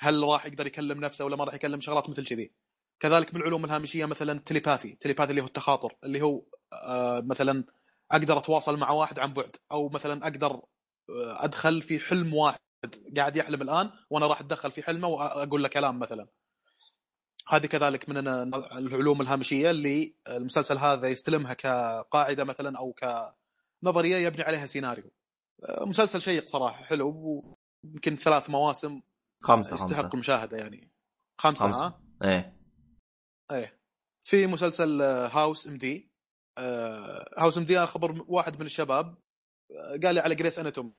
هل راح يقدر يكلم نفسه ولا ما راح يكلم؟ شغلات مثل كذي. كذلك من العلوم الهامشية مثلا تليباثي. تليباثي اللي هو التخاطر اللي هو آه، مثلا أقدر أتواصل مع واحد عن بعد أو مثلا أقدر آه، أدخل في حلم واحد قاعد يحلم الآن وأنا راح أتدخل في حلمه واقول له كلام مثلا. هذه كذلك من العلوم الهامشية اللي المسلسل هذا يستلمها كقاعدة مثلا أو كنظرية يبني عليها سيناريو. مسلسل شيق صراحة حلو ويمكن ثلاث مواسم خمسة يستحق خمسه المشاهده يعني. خمسة, خمسة. ها؟ إيه. إيه. في مسلسل House M.D. House M.D. خبر واحد من الشباب آه، قال لي على Grey's Anatomy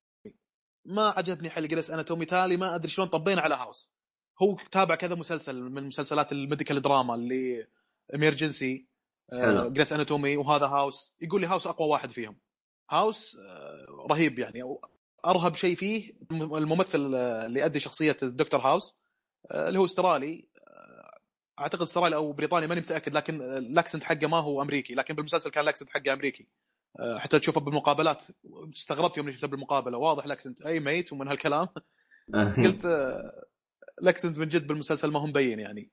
ما عجبني حل Grey's Anatomy تالي ما أدري شلون طبينا على House هو تابع كذا مسلسل من مسلسلات ال medical drama اللي emergency. Grey's Anatomy وهذا House يقول لي House أقوى واحد فيهم. House آه، رهيب يعني. أرهب شيء فيه الممثل آه، اللي يؤدي شخصية الدكتور هاوس آه، اللي هو استرالي. أعتقد استرالي أو بريطاني ماني متأكد لكن ال accent حقه ما هو أمريكي لكن بالمسلسل كان ال accent حقه أمريكي. حتى تشوفه بالمقابلات استغربت يوم شفته بالمقابلة. واضح ال accent أي mate ومن هالكلام. قلت ال accent من جد بالمسلسل ما هو مبين يعني.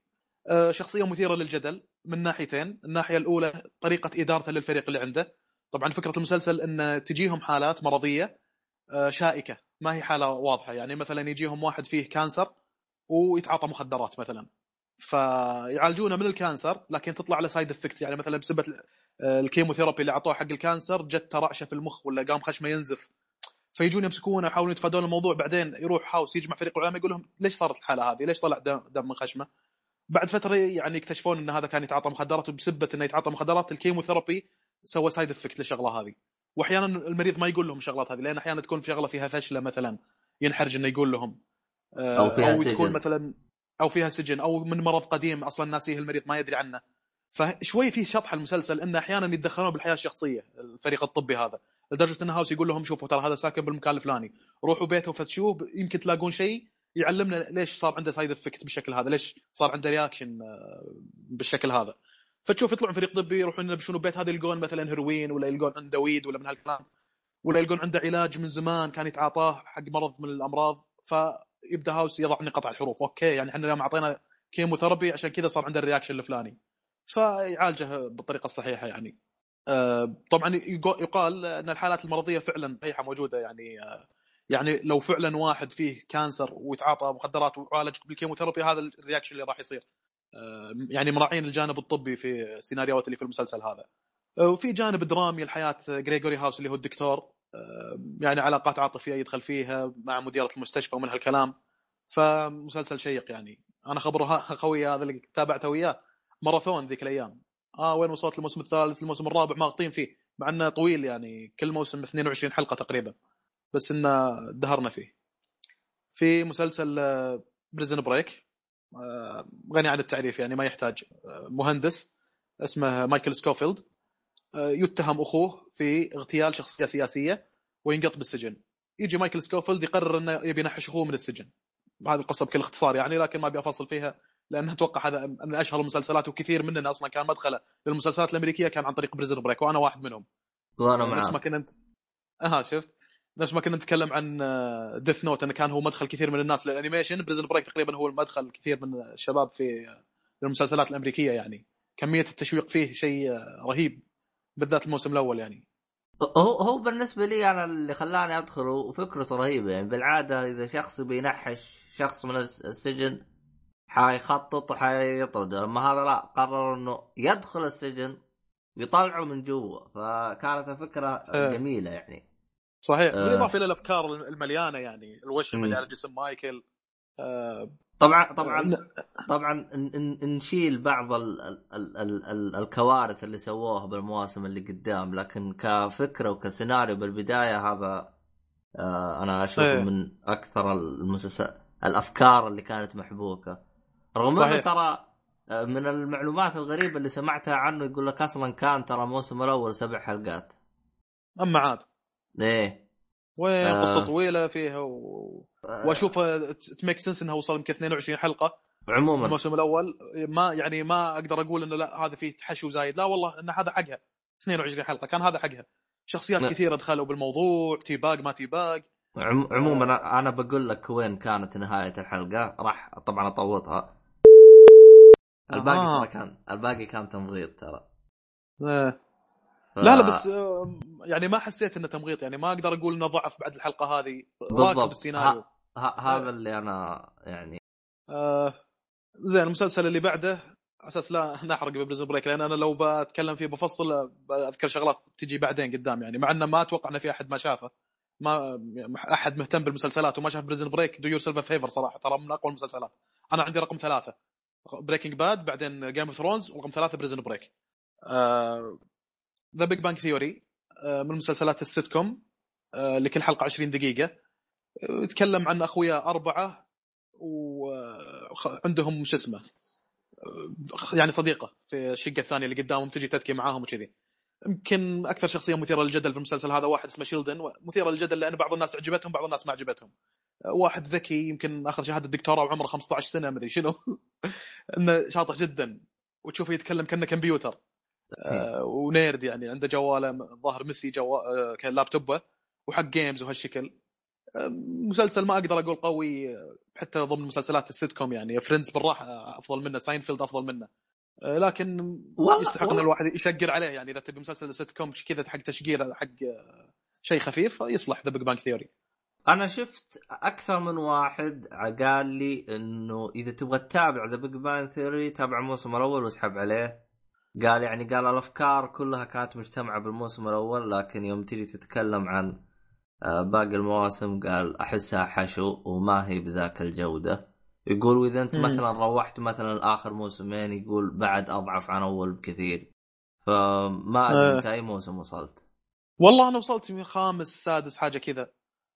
آه، شخصية مثيرة للجدل من ناحيتين. الناحية الأولى طريقة ادارته للفريق اللي عنده. طبعا فكرة المسلسل إن تجيهم حالات مرضية آه، شائكة. ما هي حالة واضحة. يعني مثلا يجيهم واحد فيه cancer ويتعاطى مخدرات مثلا. فيعالجونه من ال cancer لكن تطلع له side effects يعني مثلا بسبه آه، ال chemotherapy اللي أعطوه حق ال cancer جت رعشه في المخ ولا قام خشمه ينزف. فيجون يمسكونه يحاولون يتفادون الموضوع بعدين يروح هاوس يجمع فريق العلماء يقول لهم ليش صارت الحالة هذه؟ ليش طلع دم, دم من خشمه؟ بعد فترة يعني يكتشفون إن هذا كان يتعاطى مخدرات وبسبة إنه يتعاطى مخدرات ال chemotherapy سوى side effect للشغله هذه واحيانا المريض ما يقول لهم الشغلات هذه لأن أحيانا تكون في شغلة فيها فشلة مثلا ينحرج إنه يقول لهم آه، أو فيها أو تكون سجن. مثلا أو فيها سجن أو من مرض قديم أصلا ناسيه المريض ما يدري عنه فشوي فيه شطح المسلسل انه أحيانا يتدخلون بالحياة الشخصية الفريق الطبي هذا لدرجة إن هاوس يقول لهم شوفوا ترى هذا ساكن بالمكان الفلاني. روحوا بيته وفتشوه يمكن تلاقون شيء يعلمنا ليش صار عنده side effect بالشكل هذا ليش صار عنده reaction بالشكل هذا. فتشوف يطلعون فريق طبي يروحون ينبشون ببيت هذا يلقون مثلا هيروين ولا يلقون عنده weed ولا من هالكلام ولا يلقون عنده علاج من زمان كان يتعاطاه حق مرض من الأمراض فيبدأ هاوس يضع نقاط على الحروف. okay يعني إحنا اليوم أعطينا chemotherapy عشان كذا صار عنده ال reaction الفلاني. فيعالجه بالطريقة الصحيحة يعني. آه، طبعا يقو- يقال أن الحالات المرضية فعلا صحيحه موجودة يعني آه، يعني لو فعلا واحد فيه cancer ويتعاطى مخدرات ويعالج بال chemotherapy هذا ال reaction اللي راح يصير. آه، يعني مراعين الجانب الطبي في السيناريوهات اللي في المسلسل هذا. آه، وفي جانب درامي لحياة جريجوري هاوس اللي هو الدكتور. آه، يعني علاقات عاطفية يدخل فيها مع مديرة المستشفى ومن هالكلام. فمسلسل شيق يعني. أنا خبره خوي هذا اللي تابعته وياه. ماراثون ذيك الأيام. آه وين وصلت الموسم الثالث؟ الموسم الرابع ماغطين فيه مع إنه طويل يعني كل موسم 22 حلقة تقريبا بس إنه دهرنا فيه. في مسلسل Prison Break غني عن التعريف يعني ما يحتاج آه، مهندس اسمه مايكل سكوفيلد آه، يتهم أخوه في اغتيال شخصية سياسية وينقط بالسجن. يجي مايكل سكوفيلد يقرر إنه يبي ينحش أخوه من السجن. هذه القصة بكل اختصار يعني لكن ما أبي افصل فيها لأن أتوقع هذا من أشهر المسلسلات وكثير مننا أصلا كان مدخله للمسلسلات الأمريكية كان عن طريق Prison Break وأنا واحد منهم. وأنا نفس ما كنا انت أها شفت؟ نفس ما كنا نتكلم عن Death Note انه كان هو مدخل كثير من الناس لل animation Prison Break تقريبا هو المدخل كثير من الشباب في آه، المسلسلات الأمريكية يعني. كمية التشويق فيه شيء آه، رهيب بالذات الموسم الأول يعني. هو هو بالنسبة لي أنا اللي خلاني ادخل وفكرته رهيبة يعني بالعادة إذا شخص بينحش شخص من الس- السجن حيخطط وحيطلعه اما هذا لا قرر إنه يدخل السجن ويطلعه من جوا فكانت الفكرة إيه. جميلة يعني صحيح آه. بالإضافة إلى الأفكار المليانة يعني الوشم. اللي على جسم مايكل آه، طبعا طبعا طبعا نشيل بعض ال ال ال ال ال الكوارث اللي سووها بالمواسم اللي قدام لكن كفكرة وكسيناريو بالبداية هذا آه أنا أشوفه إيه. من أكثر المسلسل الأفكار اللي كانت محبوكة رغم أنه. ترى آه، من المعلومات الغريبة اللي سمعتها عنه يقول لك أصلا كان ترى الموسم الأول سبع حلقات. أما عاد. إيه. وين آه. قصة طويلة فيها و... وأشوف ت make sense انها وصل يمكن 22 حلقة. عموما. الموسم الأول. ما يعني ما أقدر أقول إنه لا هذا فيه حشو زايد. لا والله إن هذا حقها. 22 حلقة. كان هذا حقها. شخصيات لا. كثيرة دخلوا بالموضوع. T-Bag ما T-Bag عم- عموما أنا- أنا بقول لك وين كانت نهاية الحلقة. راح طبعا أطوطها. الباقي آه. ترى كان الباقي كان تمغيط ترى. لا. ف... لا بس آه، يعني ما حسيت إنه تمغيط يعني ما أقدر أقول إنه ضعف بعد الحلقة هذه. راكب السيناريو. ه... ه... هذا اللي أنا يعني آه زين المسلسل اللي بعده على أساس لا نحرق ب Prison Break لأن أنا لو بتكلم فيه بفصل بذكر شغلات تجي بعدين قدام يعني مع إنه ما أتوقع ان في أحد ما شافه. ما أحد مهتم بالمسلسلات وما شاف Prison Break do yourself a favor صراحة ترى من أقوى المسلسلات. أنا عندي رقم ثلاثة. Breaking Bad بعدين Game of Thrones ورقم ثلاثة Prison Break The Big Bang Theory من مسلسلات السيت كوم آه، لكل حلقة 20 دقيقة. آه، يتكلم عن أخويا أربعة وعندهم شو اسمه آه، يعني صديقة في الشقة الثانية اللي قدامهم تجي تتكي معاهم وكذي. يمكن أكثر شخصية مثيرة للجدل في المسلسل هذا واحد اسمه شيلدن مثيرة للجدل لأن بعض الناس عجبتهم بعض الناس ما عجبتهم آه، واحد ذكي يمكن أخذ شهادة دكتوراه وعمره 15 سنة مدري شنو. إنه شاطر جدا وتشوفه يتكلم كأنه كمبيوتر. آه، و nerd يعني عنده جواله ظاهر ميسي جوا آه، كان لابتوبه وحق games وهالشكل. آه، مسلسل ما أقدر أقول قوي آه، حتى ضمن مسلسلات السيت كوم يعني. Friends بالراحة أفضل منه ساينفيلد أفضل منه. آه، لكن يستحق إن. الواحد يشقر عليه يعني. إذا تبي مسلسل سيت كوم كذا حق تشقير حق شيء خفيف يصلح The Big Bang Theory أنا شفت أكثر من واحد قال لي إنه إذا تبغى تتابع The Big Bang Theory تابع الموسم الأول واسحب عليه. قال يعني قال الأفكار كلها كانت مجتمعة بالموسم الأول لكن يوم تجي تتكلم عن آه، باقي المواسم قال أحسها حشو وما هي بذاك الجودة. يقول وإذا أنت. مثلا روحت مثلا آخر موسمين يقول بعد أضعف عن أول بكثير. فما أدري آه. أنت أي موسم وصلت. والله أنا وصلت من خامس سادس حاجة كذا.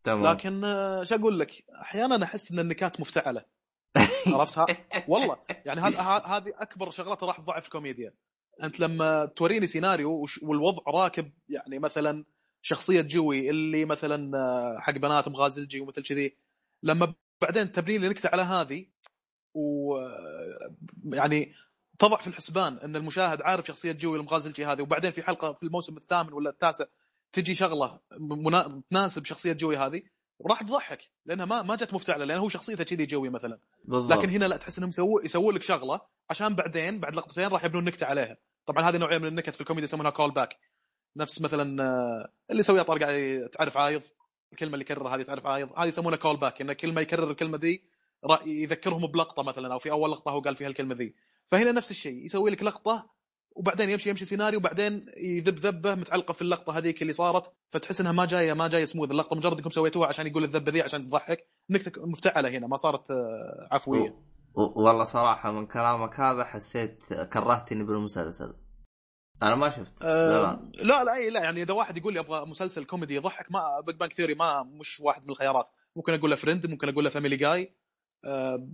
تمام. لكن آه، شو أقول لك؟ أحيانا أحس إن النكات مفتعلة. عرفت ها؟ والله. يعني هذه أكبر شغلات راح تضعف الكوميديا أنت لما توريني سيناريو والوضع راكب يعني مثلا شخصية جوي اللي مثلا آه، حق بنات مغازلجي ومثل كذي لما بعدين تبني لي نكتة على هذه و آه، يعني تضع في الحسبان إن المشاهد عارف شخصية جوي المغازلجي هذه وبعدين في حلقة في الموسم الثامن ولا التاسع تجي شغلة منا... تناسب شخصية جوي هذه وراح تضحك لأنها ما ما جت مفتعلة لأن هو شخصيته كذي جوي مثلا. بالضبط. لكن هنا لا تحس إنهم يسووا يسووا لك شغلة عشان بعدين بعد لقطتين راح يبنون نكتة عليها. طبعا هذه نوعية من النكت في الكوميدي يسمونها callback نفس مثلا آه، اللي يسويها طارق تعرف عايض؟ الكلمة اللي يكررها هذه تعرف عايض؟ هذه يسمونها callback كل ما يكرر الكلمة ذي يذكرهم بلقطة مثلا أو في أول لقطة هو قال فيها الكلمة ذي فهنا نفس الشيء يسوي لك لقطة وبعدين يمشي يمشي سيناريو وبعدين يذب ذبة متعلقة في اللقطة هذيك اللي صارت. فتحس إنها ما جاية ما جاية سموذ اللقطة مجرد إنكم سويتوها عشان يقول الذبة ذي عشان تضحك. نكتة مفتعلة هنا ما صارت آه، عفوية. والله صراحة من كلامك هذا حسيت كرهتني بالمسلسل. أنا ما شفت. آه لا. لا. إي لا يعني إذا واحد يقول لي أبغى مسلسل كوميدي يضحك ما Big Bang Theory ما مش واحد من الخيارات. ممكن أقول له Friends ممكن أقول له Family Guy آه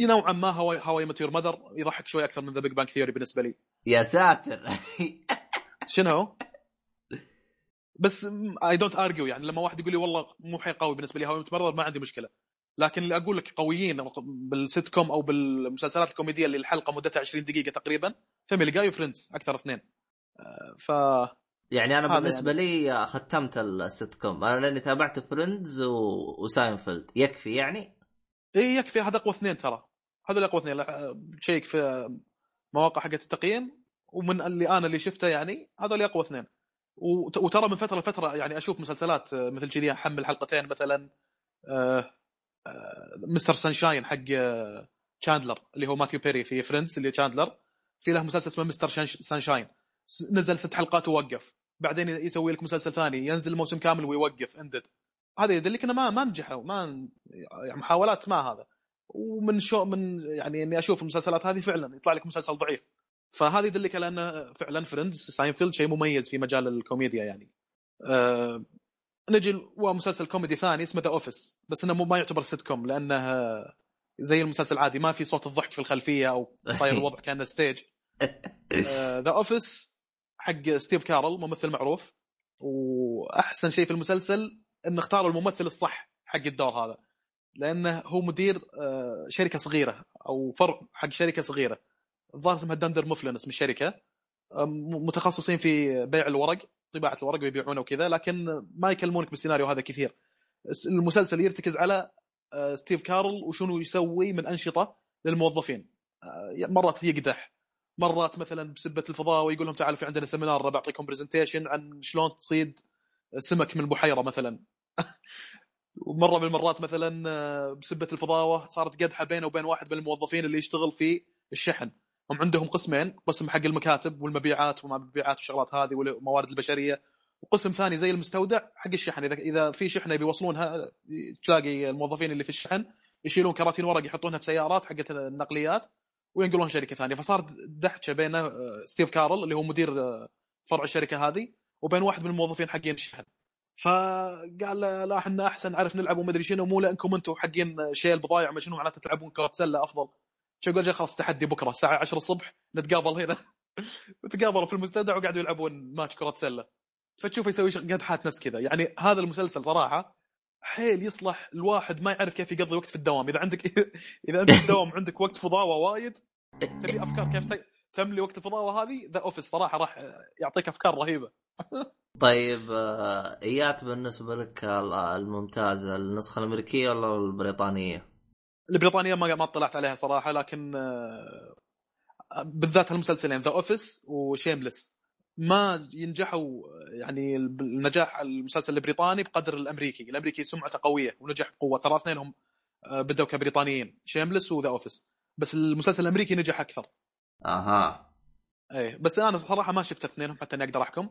نوعا ما How I How I Met Your Mother يضحك شوي أكثر من The Big Bang Theory بالنسبة لي. يا ساتر. شنو؟ بس I don't argue يعني لما واحد يقول لي والله مو حي قوي بالنسبة لي How I Met Your Mother ما عندي مشكلة. لكن اللي أقول لك قويين بالسيت كوم أو بالمسلسلات الكوميدية اللي الحلقة مدتها 20 دقيقة تقريبا Family Guy و Friends أكثر اثنين. آه، ف يعني أنا هذا بالنسبة لي ختمت السيت كوم أنا لأني تابعت Friends و... وساينفيلد. يكفي يعني؟ اي يكفي هذا أقوى اثنين ترى. هذول أقوى اثنين. لا، check في مواقع حقت التقييم ومن اللي أنا اللي شفته يعني هذول اقوى اثنين. وت- وترى من فترة لفترة يعني أشوف مسلسلات آه، مثل كذي أحمل حلقتين مثلا آه، آه، Mr. Sunshine حق آه، تشاندلر اللي هو ماثيو بيري في Friends اللي تشاندلر في له مسلسل اسمه Mr. Sunshine نزل ست حلقات ووقف. بعدين يسوي لك مسلسل ثاني ينزل موسم كامل ويوقف ended هذا يدلك إنه ما ما نجحوا ما يعني محاولات ما هذا. ومن شو من يعني إني أشوف المسلسلات هذه فعلا يطلع لك مسلسل ضعيف. فهذه يدلك على انه فعلا Friends Seinfeld شيء مميز في مجال الكوميديا يعني. أه نجي ومسلسل كوميدي ثاني اسمه The Office بس إنه ما يعتبر سيت كوم لأنه زي المسلسل العادي ما في صوت الضحك في الخلفية أو صاير الوضع كأنه stage The Office حق ستيف كارل ممثل معروف. وأحسن شيء في المسلسل إنه اختاروا الممثل الصح حق الدور هذا. لأنه هو مدير آه، شركة صغيرة أو فرع حق شركة صغيرة. الظاهر اسمها Dunder Mifflin اسم الشركة. آه، متخصصين في بيع الورق طباعة الورق ويبيعونه وكذا لكن ما يكلمونك بالسيناريو هذا كثير. المسلسل يرتكز على آه، ستيف كارل وشنو يسوي من أنشطة للموظفين. مرات يقدح مرات مثلا بسبة الفضاوة ويقول لهم تعالوا في عندنا seminar بعطيكم presentation عن شلون تصيد سمك من البحيرة مثلا. ومرة من المرات مثلا آه، بسبة الفضاوة صارت قدحة بينه وبين واحد من الموظفين اللي يشتغل في الشحن. هم عندهم قسمين قسم حق المكاتب والمبيعات وما المبيعات والشغلات هذه والموارد البشرية وقسم ثاني زي المستودع حق الشحن. اذا إذا في شحنة بيوصلونها تلاقي الموظفين اللي في الشحن يشيلون كراتين ورق يحطونها في سيارات حقت النقليات وينقلونها شركة ثانية. فصار دحشة بين آه، ستيف كارل اللي هو مدير آه، فرع الشركة هذه وبين واحد من الموظفين حقين الشحن. فقال له لا إحنا احسن نعرف نلعب ومدري شنو مو لأنكم أنتم حقين شيل بضايع ما شنو معناته تلعبون كرة سلة أفضل. شو قال خلاص تحدي بكرة الساعة 10 الصبح نتقابل هنا. وتقابلوا في المستودع وقعدوا يلعبون ماتش كرة سلة. فتشوفه يسوي شغ- قدحات نفس كذا. يعني هذا المسلسل صراحة حيل يصلح الواحد ما يعرف كيف يقضي وقت في الدوام. إذا عندك إذا انت في الدوام عندك وقت فضاوة وايد تبي أفكار كيف تملي وقت الفضاوه هذه ذا أوفيس صراحة راح يعطيك أفكار رهيبة. طيب آه، إيات بالنسبة لك ال- الممتازه النسخة الأمريكية ولا البريطانية؟ البريطانية ما ما اطلعت عليها صراحة لكن آه، بالذات المسلسلين The Office و Shameless. ما ينجحوا يعني النجاح المسلسل البريطاني بقدر الأمريكي، الأمريكي سمعته قوية ونجح بقوة ترى اثنينهم آه، بدوا كبريطانيين Shameless و The Office. بس المسلسل الأمريكي نجح أكثر. أها. إيه بس أنا صراحة ما شفت اثنينهم حتى إني أقدر أحكم.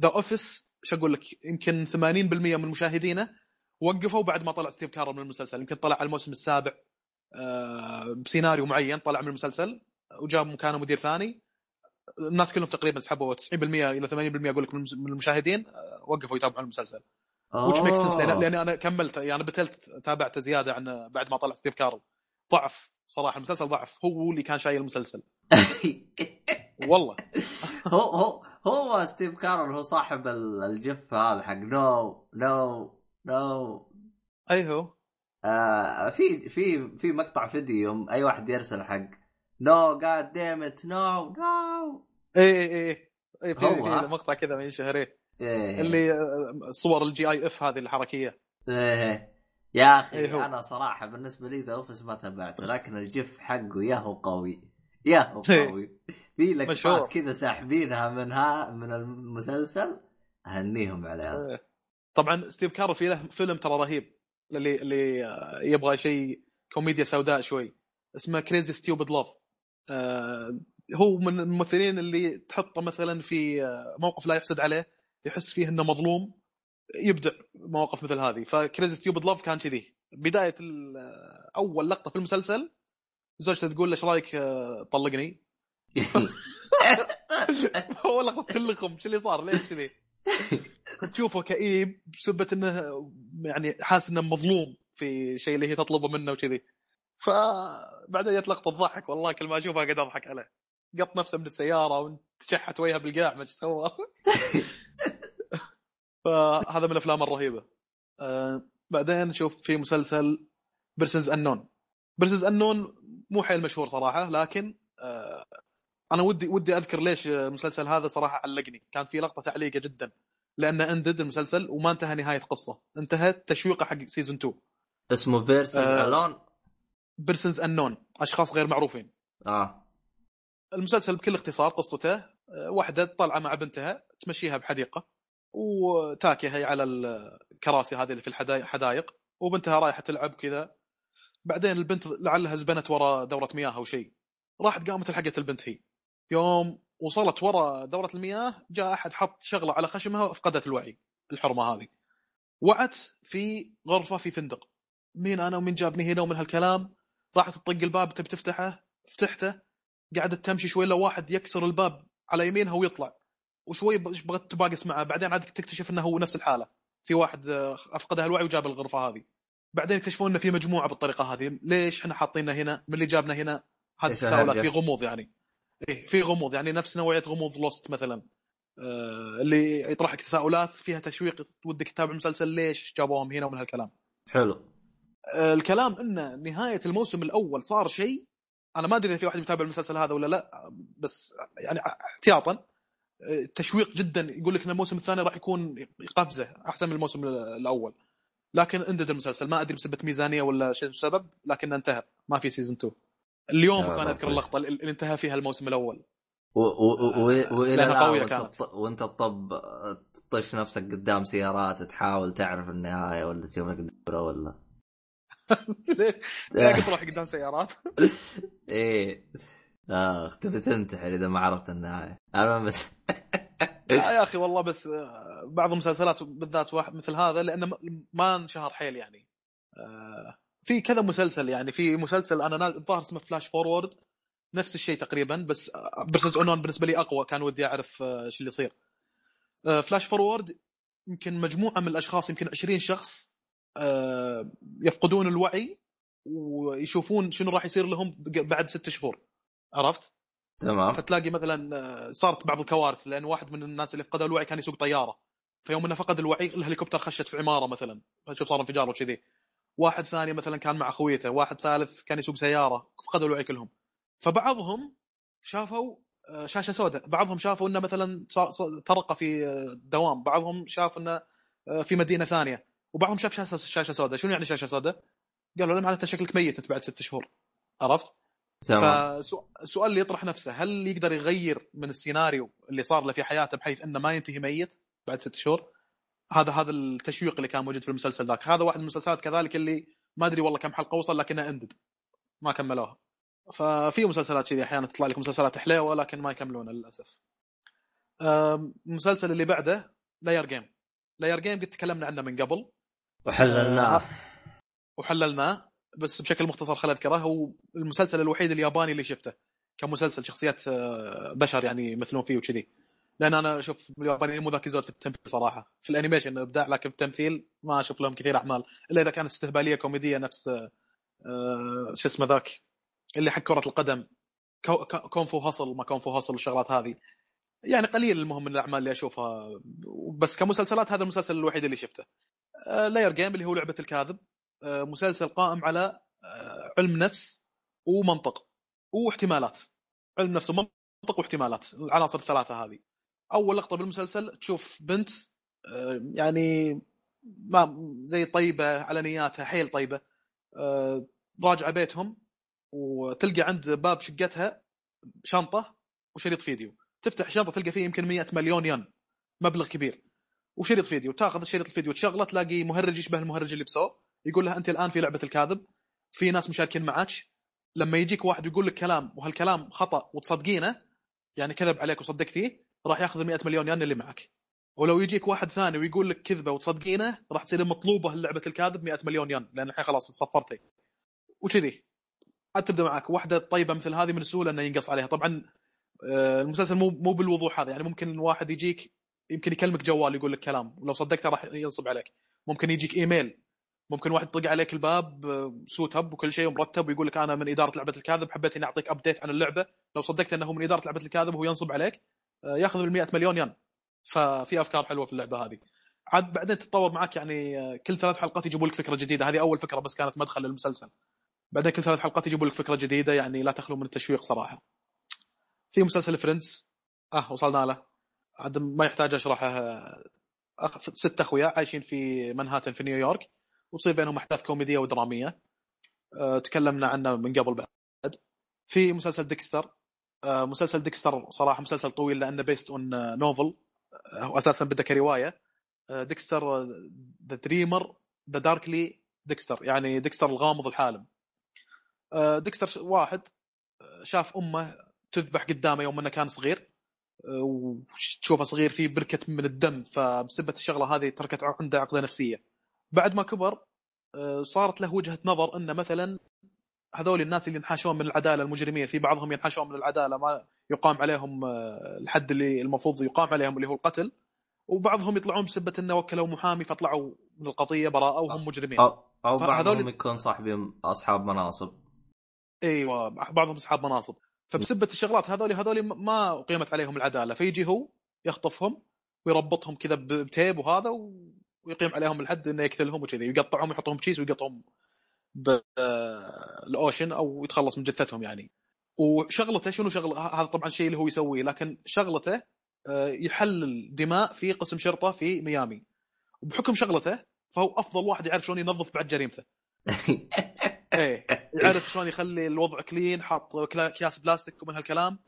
The Office شو أقول لك؟ يمكن 80% من مشاهدينه وقفوا بعد ما طلع ستيف كارل من المسلسل. يمكن طلع على الموسم السابع آه، بسيناريو معين طلع من المسلسل وجاب مكانه مدير ثاني. الناس كلهم تقريبا سحبوا 90% إلى 80% أقول لك من المشاهدين آه، وقفوا يتابعون المسلسل. which makes sense لأن لأني أنا كملت يعني بتلت تابعته زيادة عن بعد ما طلع ستيف كارل. ضعف صراحة المسلسل ضعف. هو اللي كان شايل المسلسل. والله. هو هو هو ستيف كارل هو صاحب ال- ال GIF هذا حق no no نو اي هو آه في في في مقطع فيديو يوم أي واحد يرسل حق نو جاد ديمت نو نو اي اي اي اي؟ في مقطع كذا من شهرين. إيه. اللي آه، صور الجي اي اف هذه الحركية. إيه. يا أخي إيه. أنا صراحة بالنسبة لي ذا أوفيس ما تابعته لكن الجف حقه يا هو قوي يا هو إيه. قوي في. لقطات كذا ساحبينها منها من المسلسل أهنيهم عليها إيه. طبعا ستيف كاريل في له فيلم ترى رهيب اللي اللي آه، يبغى شيء كوميديا سوداء شوي اسمه Crazy, Stupid, Love هو من الممثلين اللي تحطه مثلا في آه، موقف لا يحسد عليه يحس فيه إنه مظلوم يبدع مواقف مثل هذه. ف Crazy, Stupid, Love كان كذي. بداية أول لقطة في المسلسل زوجته تقول له إيش رأيك آه، طلقني؟ هو لقطة تلخم. شو اللي صار؟ ليش كذي؟ تشوفه كئيب بسبة إنه يعني حاسس إنه مظلوم في شيء اللي هي تطلبه منه وكذي. فبعدين جت لقطة تضحك والله كل ما أشوفها قاعد أضحك عليه. قط نفسه من السيارة وتشحت وجهه بالقاع ما إيش سوى. فهذا من الأفلام الرهيبة. آه بعدين نشوف في مسلسل بيرسنز انون Persons Unknown مو حيل مشهور صراحة لكن آه أنا ودي ودي أذكر ليش المسلسل هذا صراحة علقني. كان في لقطة تعليقة جدا لأنه ended المسلسل وما انتهى نهاية قصة. انتهت تشويقه حق season 2 اسمه Versus آه. alone Persons Unknown أشخاص غير معروفين. آه. المسلسل بكل اختصار قصته آه، واحدة طالعة مع بنتها تمشيها بحديقة. وتاكيه هي على الكراسي هذه اللي في الحدايق حدايق وبنتها رايحة تلعب كذا. بعدين البنت لعلها زبنت ورا دورة مياه أو شيء. راحت قامت لحقت البنت هي. يوم وصلت ورا دورة المياه جاء أحد حط شغلة على خشمها وأفقدت الوعي الحرمة هذه. وعت في غرفة في فندق. مين أنا ومين جابني هنا ومن هالكلام؟ راحت تطق الباب تبي تفتحه؟ فتحته. قعدت تمشي شوي لو واحد يكسر الباب على يمينها ويطلع. وشوي بغت تباقس معه بعدين عاد تكتشف إنه هو نفس الحالة. في واحد آه، افقدها الوعي وجاب الغرفة هذه. بعدين يكتشفون إنه في مجموعة بالطريقة هذه. ليش إحنا حاطينه هنا؟ من اللي جابنا هنا؟ هذه إيش تساؤلات الهرجة؟ في غموض يعني. إيه في غموض. يعني نفس نوعية غموض لوست مثلا. آه اللي يطرح لك تساؤلات فيها تشويق ودك تتابع المسلسل ليش جابوهم هنا ومن هالكلام. حلو. آه، الكلام إن نهاية الموسم الأول صار شيء. أنا ما أدري إذا في واحد بيتابع المسلسل هذا ولا لا بس يعني احتياطا. تشويق جدا يقول لك إن الموسم الثاني راح يكون قفزة أحسن من الموسم الأول. لكن ended المسلسل ما أدري بسبب ميزانية ولا شيء سبب لكنه انتهى ما في season 2 اليوم كان أذكر. اللقطة اللي انتهى فيها الموسم الأول. وإلى الآن وانت تطب تطش نفسك قدام سيارات تحاول تعرف النهاية ولا تشوف لك دبرة ولا. ليش؟ أروح قدام سيارات؟ إيه. اخ تبي تنتحر إذا ما عرفت النهاية. المهم بس لا يا أخي والله بس آه، بعض المسلسلات بالذات واحد مثل هذا لأنه ما انشهر حيل يعني. آه، في كذا مسلسل يعني في مسلسل أنا الظاهر اسمه FlashForward نفس الشيء تقريبا بس Persons Unknown بالنسبة لي أقوى كان ودي أعرف آه، إيش اللي يصير. آه، FlashForward يمكن مجموعة من الأشخاص يمكن 20 شخص آه، يفقدون الوعي ويشوفون شنو راح يصير لهم بعد ست شهور. عرفت؟ تمام. فتلاقي مثلا آه، صارت بعض الكوارث لأن واحد من الناس اللي فقدوا الوعي كان يسوق طيارة. فيوم إنه فقد الوعي الهليكوبتر خشت في عمارة مثلا. شوف صار انفجار وكذي. واحد ثاني مثلا كان مع اخويته واحد ثالث كان يسوق سيارة فقدوا الوعي كلهم. فبعضهم شافوا آه، شاشة سوداء. بعضهم شافوا إنه مثلا ترقى في آه، دوام. بعضهم شاف إنه في مدينة ثانية. وبعضهم شاف شاشة شاشة سوداء. شنو يعني شاشة سوداء؟ قالوا له معناته شكلك ميت انت بعد ست شهور. عرفت؟ تمام فالسؤال اللي يطرح نفسه هل يقدر يغير من السيناريو اللي صار له في حياته بحيث إنه ما ينتهي ميت بعد ست شهور؟ هذا هذا التشويق اللي كان موجود في المسلسل ذاك، هذا واحد من المسلسلات كذلك اللي ما أدري والله كم حلقة وصل لكنه ended ما كملوها. ففي مسلسلات كذي أحيانا تطلع لك مسلسلات حليوة لكن ما يكملونها للأسف. المسلسل اللي بعده Liar Game. Liar Game قد تكلمنا عنه من قبل وحللناه وحللناه بس بشكل مختصر خل أذكره هو المسلسل الوحيد الياباني اللي شفته كمسلسل شخصيات آه، بشر يعني يمثلون فيه وكذي. لأن أنا أشوف اليابانيين مو ذاك الزود في التمثيل صراحة. في ال animation إبداع لكن في التمثيل ما أشوف لهم كثير اعمال إلا إذا كانت استهبالية كوميدية نفس آه، شو اسمه ذاك اللي حق كرة القدم. Kung Fu Hustle ما Kung Fu Hustle والشغلات هذه. يعني قليل المهم من الأعمال اللي أشوفها. بس كمسلسلات هذا المسلسل الوحيد اللي شفته. Liar Game اللي هو لعبة الكاذب. آه، مسلسل قائم على آه، علم نفس ومنطق واحتمالات. علم نفس ومنطق واحتمالات العناصر الثلاثة هذه. أول لقطة بالمسلسل تشوف بنت آه، يعني ما زي طيبة على نياتها حيل طيبة آه، راجعة بيتهم وتلقى عند باب شقتها شنطة وشريط فيديو. تفتح الشنطة تلقى فيه يمكن 100 مليون ين مبلغ كبير. وشريط فيديو تاخذ شريط الفيديو تشغله تلاقي مهرج يشبه المهرج اللي بسوه. يقول لها أنت الآن في لعبة الكاذب في ناس مشاركين معك لما يجيك واحد يقول لك كلام وهالكلام خطأ وتصدقينه يعني كذب عليك وصدقتيه راح ياخذ ال 100 مليون ين اللي معك. ولو يجيك واحد ثاني ويقول لك كذبة وتصدقينه راح تصير مطلوبة لعبه الكاذب 100 مليون ين لأن الحين خلاص صفرتي. وكذي. عاد تبدأ معك واحدة طيبة مثل هذه من السهوله إنه ينقص عليها. طبعا آه، المسلسل مو مو بالوضوح هذا. يعني ممكن واحد يجيك يمكن يكلمك جوال يقول لك كلام. ولو صدقته راح ينصب عليك. ممكن يجيك إيميل. ممكن واحد يطق عليك الباب suit up وكل شيء مرتب ويقول لك أنا من إدارة لعبة الكاذب حبيت إني أعطيك update عن اللعبة. لو صدقت إنه من إدارة لعبة الكاذب وهو ينصب عليك آه، يأخذ ال 100 مليون ين. ففي أفكار حلوة في اللعبة هذه. عاد بعدين تتطور معك يعني آه، كل ثلاث حلقات يجيبوا لك فكرة جديدة. هذه أول فكرة بس كانت مدخل للمسلسل. بعدين كل ثلاث حلقات يجيبوا لك فكرة جديدة يعني لا تخلو من التشويق صراحة. في مسلسل Friends. آه وصلنا له. عاد ما يحتاج أشرحه. آه،. ست أخويا عايشين في منهاتن في نيويورك. وتصير بينهم أحداث كوميدية ودرامية. أه تكلمنا عنه من قبل بعد. في مسلسل Dexter. أه مسلسل Dexter صراحة مسلسل طويل لأنه based on novel هو أساسا بدأ كرواية. أه Dexter the dreamer the darkly Dexter. يعني Dexter الغامض الحالم. أه Dexter واحد آه، شاف أمه تذبح قدامه يوم إنه كان صغير. أه وتشوفه صغير فيه بركة من الدم فبسبة الشغلة هذه تركت عنده عقدة نفسية. بعد ما كبر آه، صارت له وجهة نظر إن مثلا هذول الناس اللي ينحاشون من العدالة المجرمين في بعضهم ينحاشون من العدالة ما يقام عليهم آه، الحد اللي المفروض يقام عليهم اللي هو القتل وبعضهم يطلعون بسبة إنه وكلوا محامي فطلعوا من القضية براءة وهم مجرمين. أو بعضهم يكون صاحبي أصحاب مناصب. إيوه بعضهم أصحاب مناصب. فبسبة الشغلات هذول هذول ما اقيمت عليهم العدالة. فيجي هو يخطفهم ويربطهم كذا ب tape وهذا ويقيم عليهم الحد إنه يقتلهم وكذا يقطعهم ويحطهم بشيس ويقطهم بال ocean أو يتخلص من جثتهم يعني. وشغلته شنو شغل؟ هذا طبعا الشيء اللي هو يسويه لكن شغلته آه، يحلل دماء في قسم شرطة في ميامي. وبحكم شغلته فهو أفضل واحد يعرف شلون ينظف بعد جريمته. إيه يعرف شلون يخلي الوضع clean حاط اكياس بلاستيك ومن هالكلام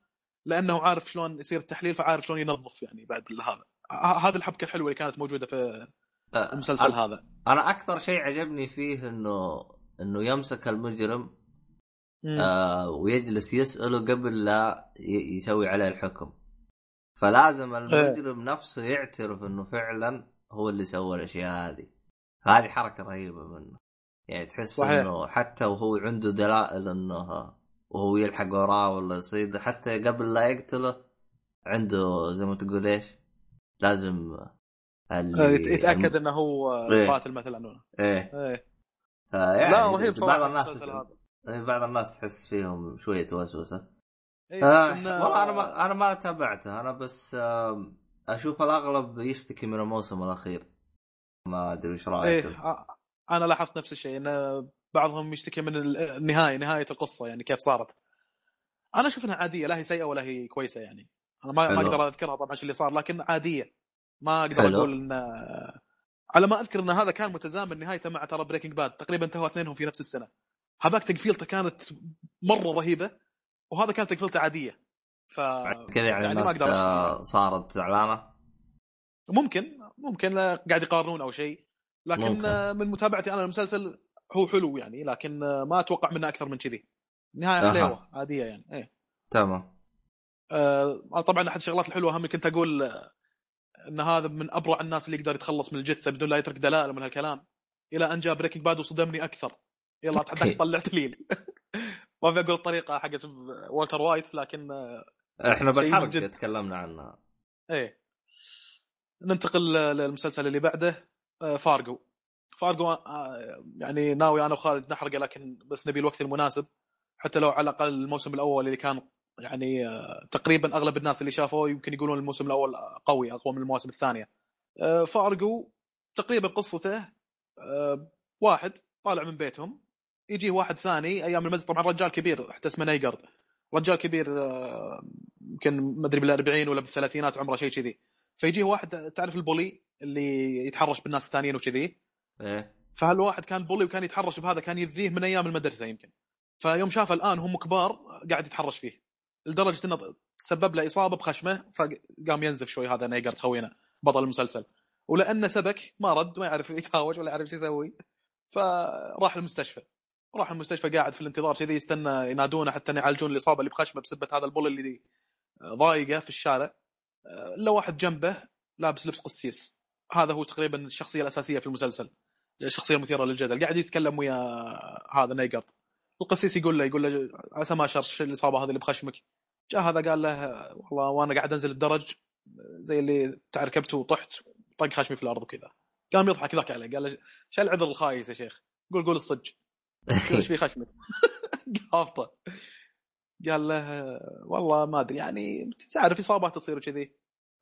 لأنه عارف شلون يصير التحليل فعارف شلون ينظف يعني بعد هذا. هذه الحبكة الحلوة اللي كانت موجودة في المسلسل أنا- هذا. أنا أكثر شيء عجبني فيه انه إنه يمسك المجرم مم. آه ويجلس يسأله قبل لا يسوي عليه الحكم. فلازم المجرم نفسه يعترف إنه فعلا هو اللي سوى الأشياء هذه. هذه حركة رهيبة منه. يعني تحس صحيح. إنه حتى وهو عنده دلائل إنه وهو يلحق وراه ولا يصيد حتى قبل لا يقتله عنده زي ما تقول إيش؟ لازم اللي آه، يت- يتأكد إنه هو إيه. قاتل مثلا إيه. إيه. فيعني لا رهيب بعض الناس هذا. بعض الناس تحس فيهم شوية وسوسه إيه، آه والله أنا ما أنا ما تابعته. أنا بس آه أشوف الأغلب يشتكي من الموسم الأخير. ما أدري إيش رايك آه، أنا لاحظت نفس الشيء ان بعضهم يشتكي من ال- النهايه نهاية القصة يعني كيف صارت. أنا أشوف إنها عادية لا هي سيئة ولا هي كويسة يعني. أنا ما ما. أقدر أذكرها طبعا إيش اللي صار لكن عادية. ما أقدر حلو. أقول إن على ما أذكر إن هذا كان متزامن نهايته مع ترى Breaking Bad تقريبا انتهوا اثنينهم في نفس السنة. هذاك تقفيلته كانت مرة رهيبة وهذا كانت تقفيلته عادية. ف كذا يعني, يعني ما الناس صارت زعلانة؟ ممكن ممكن قاعد يقارنون أو شيء. لكن ممكن. من متابعتي أنا المسلسل هو حلو يعني لكن ما أتوقع منه أكثر من كذي. نهاية. حلوة عادية يعني إيه. تمام. آه طبعا أحد الشغلات الحلوة هم كنت أقول إن هذا من أبرع الناس اللي يقدر يتخلص من الجثة بدون لا يترك دلائل من هالكلام. إلى أن جاء Breaking Bad وصدمني أكثر. يلا أوكي. تحداك طلع دليل ما أبي أقول الطريقة حقت والتر وايت لكن آه، إحنا بالحرق. تكلمنا عنها. إيه. ننتقل للمسلسل اللي بعده آه، فارجو فارجو آه، يعني ناوي أنا وخالد نحرقه لكن بس نبي الوقت المناسب. حتى لو على الأقل الموسم الأول اللي كان يعني آه، تقريبا أغلب الناس اللي شافوه يمكن يقولون الموسم الأول قوي أقوى من المواسم الثانية. آه، فارجو تقريبا قصته آه، واحد طالع من بيتهم يجيه واحد ثاني أيام المدرسة طبعا رجال كبير حتى اسمه نيجر. رجال كبير يمكن ما أدري بالأربعين ولا بالثلاثينات عمره شيء كذي. فيجيه واحد تعرف البولي اللي يتحرش بالناس الثانيين وكذي؟ إيه. فهالواحد كان بولي وكان يتحرش بهذا كان يذيه من أيام المدرسة يمكن. فيوم شافه الآن هم كبار قاعد يتحرش فيه. لدرجة إنه تسبب له إصابة بخشمة فقام ينزف شوي هذا نيجر خوينا بطل المسلسل. ولأنه سبك ما رد ما يعرف يتهاوش ولا يعرف شو يسوي فراح المستشفى. راح المستشفى قاعد في الانتظار كذي يستنى ينادونه حتى يعالجون الإصابة اللي بخشمة بسبة هذا البول اللي ضايقه في الشارع. إلا واحد جنبه لابس لبس قسيس. هذا هو تقريبا الشخصية الأساسية في المسلسل الشخصية المثيرة للجدل. قاعد يتكلم ويا هذا نيجارد. القسيس يقول له يقول له عسى ما شرش الإصابة هذه اللي بخشمك؟ جاء هذا قال له والله وأنا قاعد أنزل الدرج زي اللي ركبت وطحت طق خشمي في الأرض وكذا. قام يضحك ذاك عليه قال له شو العذر الخايس يا شيخ؟ قول قول الصج إيش في خشمك؟ هافطه قال له والله ما أدري يعني تعرف اصابات تصير وكذي.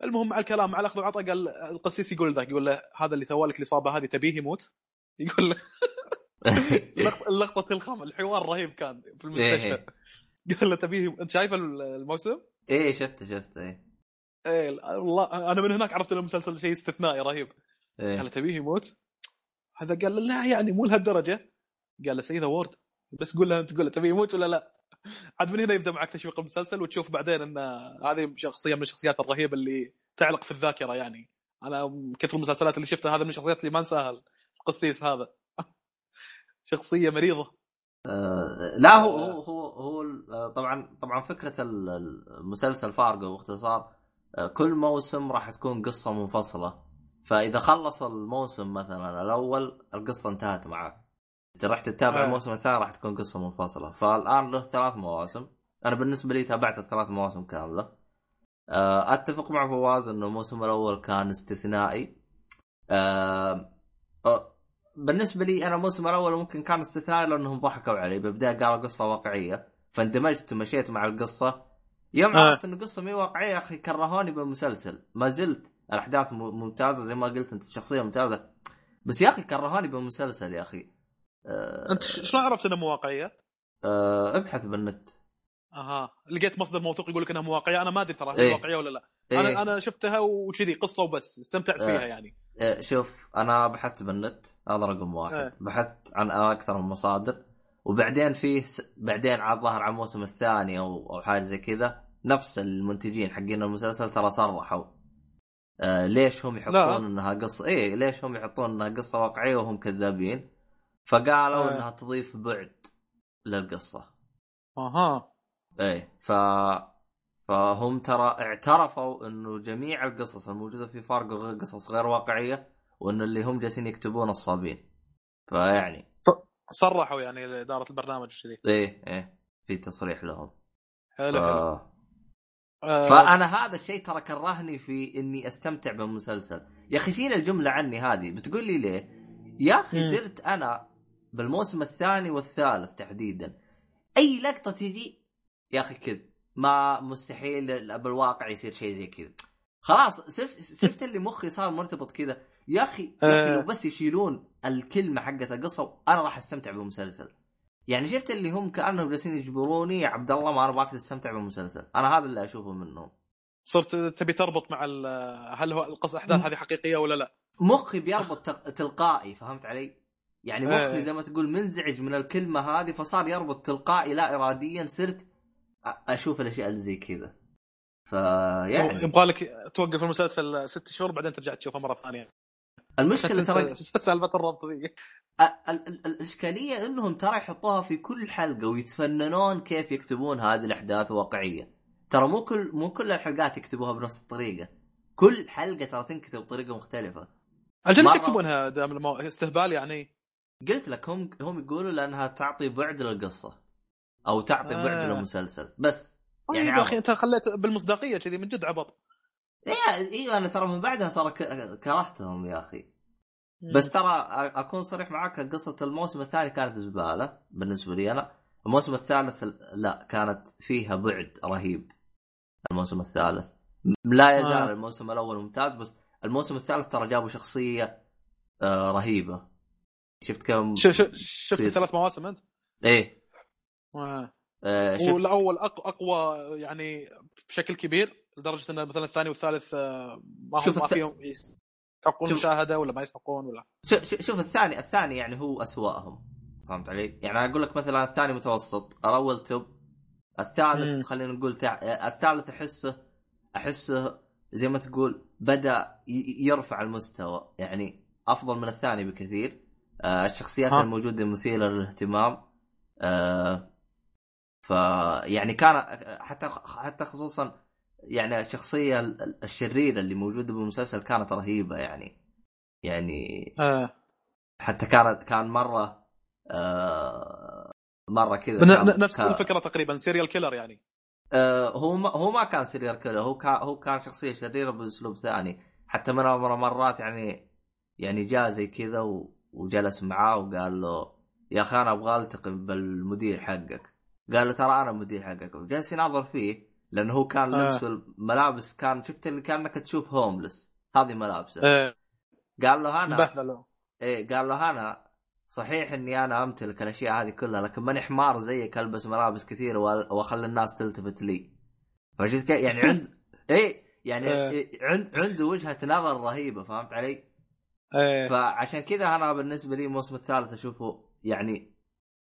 المهم مع الكلام مع الأخذ والعطاء قال القسيس يقول ذاك يقول له هذا اللي سوى لك الإصابة هذه تبيه يموت؟ يقول له. اللقطه تلخم الحوار رهيب كان في المستشفى. قال له تبيه أنت شايف الموسم؟ إيه شفته شفته إيه. إيه والله أنا من هناك عرفت المسلسل شيء استثنائي رهيب. إيه. قال له تبيه يموت؟ هذا قال له لا يعني مو لهالدرجة. قال له سيدة وورد. بس قول له انت تقول له تبيه يموت ولا لا؟ عاد من هنا يبدأ معك تشويق المسلسل وتشوف بعدين إن هذه شخصية من الشخصيات الرهيبة اللي تعلق في الذاكرة يعني. أنا كثر المسلسلات اللي شفتها هذا من الشخصيات اللي ما انساها القسيس هذا. شخصية مريضة. آه لا هو هو هو, هو آه، طبعا طبعا فكرة المسلسل فارغو باختصار آه، كل موسم راح تكون قصة منفصلة. فإذا خلص الموسم مثلا الأول القصة انتهت معاه انت رحت تتابع آه. الموسم الثاني راح تكون قصة منفصلة. فالآن له ثلاث مواسم. أنا بالنسبة لي تابعت الثلاث مواسم كاملة. آه، أتفق مع فواز إنه الموسم الأول كان استثنائي. آه، بالنسبة لي أنا الموسم الأول ممكن كان استثنائي لأنهم ضحكوا علي. بالبدايه قالوا قصة واقعية. فاندمجت ومشيت مع القصة. يوم آه. عرفت انه قصه مي واقعية يا أخي كرهوني بالمسلسل. ما زلت الأحداث ممتازة زي ما قلت. أنت الشخصيه ممتازة. بس يا أخي كرهوني بالمسلسل يا أخي. آه، أنت شلون عرفت إنها مو واقعية؟ آه، ابحث بالنت. أها. لقيت مصدر موثوق يقول لك إنها مو واقعية. أنا ما أدري ترى هل إيه. واقعية ولا لا. إيه. أنا أنا شفتها وكذي قصة وبس. استمتعت آه. فيها يعني. آه، شوف أنا بحثت بالنت هذا رقم واحد. إيه. بحثت عن أكثر من مصادر وبعدين فيه س... بعدين عاد ظهر على الموسم الثاني أو أو حاجة زي كذا. نفس المنتجين حقين المسلسل ترى صرحوا. آه ليش هم يحطون لا. إنها قصة؟ إيه ليش هم يحطون إنها قصة واقعية وهم كذابين؟ فقالوا آه. إنها تضيف بعد للقصة. أها. إيه ف فهم ترى اعترفوا إنه جميع القصص الموجودة في فارجو غير قصص غير واقعية وان اللي هم جالسين يكتبون نصابين فيعني. صرحوا يعني اداره البرنامج كذي إيه إيه. في تصريح لهم. حلو ف... حلو. آه، فأنا هذا الشيء ترى كرهني في إني أستمتع بالمسلسل. يا أخي شيل الجملة عني هذه بتقول لي ليه؟ يا أخي. صرت أنا بالموسم الثاني والثالث تحديدا. أي لقطة تجي يا أخي كذا ما مستحيل بالواقع يصير شيء زي كذا خلاص صرت اللي مخي صار مرتبط كذا يا أخي يا أخي آه. لو بس يشيلون الكلمة حقت القصة أنا راح أستمتع بالمسلسل يعني شفت اللي هم كأنهم جالسين يجبروني يا عبد الله ما أنا باك تستمتع بالمسلسل أنا هذا اللي أشوفه منهم صرت تبي تربط مع هل هو القصة الاحداث هذه حقيقية ولا لا؟ مخي بيربط تلقائي فهمت علي؟ يعني مخي إيه. زي ما تقول منزعج من الكلمة هذه فصار يربط تلقائي لا اراديا صرت أشوف الأشياء اللي زي كذا. فيعني يبغى لك توقف المسلسل ست شهور بعدين ترجع تشوفه مرة ثانية. المشكلة ترى سالفة الربط ذي؟ ال- ال- ال- الإشكالية إنهم ترى يحطوها في كل حلقة ويتفننون كيف يكتبون هذه الأحداث واقعية. ترى مو كل مو كل الحلقات يكتبوها بنفس الطريقة. كل حلقة ترى تنكتب بطريقة مختلفة. الجن مرة- يكتبونها دام المو... استهبال يعني. قلت لك هم هم يقولوا لأنها تعطي بعد للقصة. أو تعطي آه. بعد للمسلسل. بس يعني يعني يا أخي أنت خليت بالمصداقية كذي من جد عبط. أيوه أيوه أنا ترى من بعدها صار كرهتهم يا أخي. بس ترى أكون صريح معك قصة الموسم الثاني كانت زبالة بالنسبة لي أنا. الموسم الثالث لا كانت فيها بعد رهيب. الموسم الثالث. لا يزال آه. الموسم الأول ممتاز بس الموسم الثالث ترى جابوا شخصية آه رهيبة. شفت كم شفت. ثلاث مواسم أنت؟ إيه. آه. آه شفت والأول أقوى يعني بشكل كبير لدرجة إن مثلا الثاني والثالث آه، ما هم ما فيهم يستحقون شوف- المشاهده ولا ما يستحقون ولا شوف شوف- الثاني الثاني يعني هو أسوأهم فهمت علي؟ يعني أنا أقول لك مثلا الثاني متوسط الأول توب الثالث مم. خلينا نقول تع... الثالث أحسه أحسه زي ما تقول بدأ ي- يرفع المستوى يعني أفضل من الثاني بكثير آه الشخصيات ها. الموجودة مثيرة للاهتمام آه ف يعني كان حتى حتى خصوصا يعني الشخصية ال- الشريرة اللي موجودة بالمسلسل كانت رهيبة يعني. يعني آه. حتى كانت كان مرة آه مرة كذا نفس كان- الفكرة تقريبا serial killer يعني. آه هو ما هو ما كان serial killer هو كان هو كان شخصية شريرة بأسلوب ثاني. حتى من مرات يعني يعني جاء زي كذا وجلس معاه وقال له يا أخي أنا أبغى ألتقي بالمدير حقك. قال له ترى أنا المدير حقك وجالس يناظر فيه لأنه هو كان آه. لبسه الملابس كان شفت اللي كأنك تشوف هوملس هذه ملابسه آه. قال له أنا مبهدل إيه قال له أنا صحيح إني أنا أمتلك الأشياء هذه كلها لكن ماني حمار زيك ألبس ملابس كثيرة وأ- وأخلي الناس تلتفت لي فشفت كيف؟ يعني عند إيه يعني آه. عند عنده وجهة نظر رهيبة فهمت علي؟ آه. فعشان كذا أنا بالنسبة لي الموسم الثالث أشوفه يعني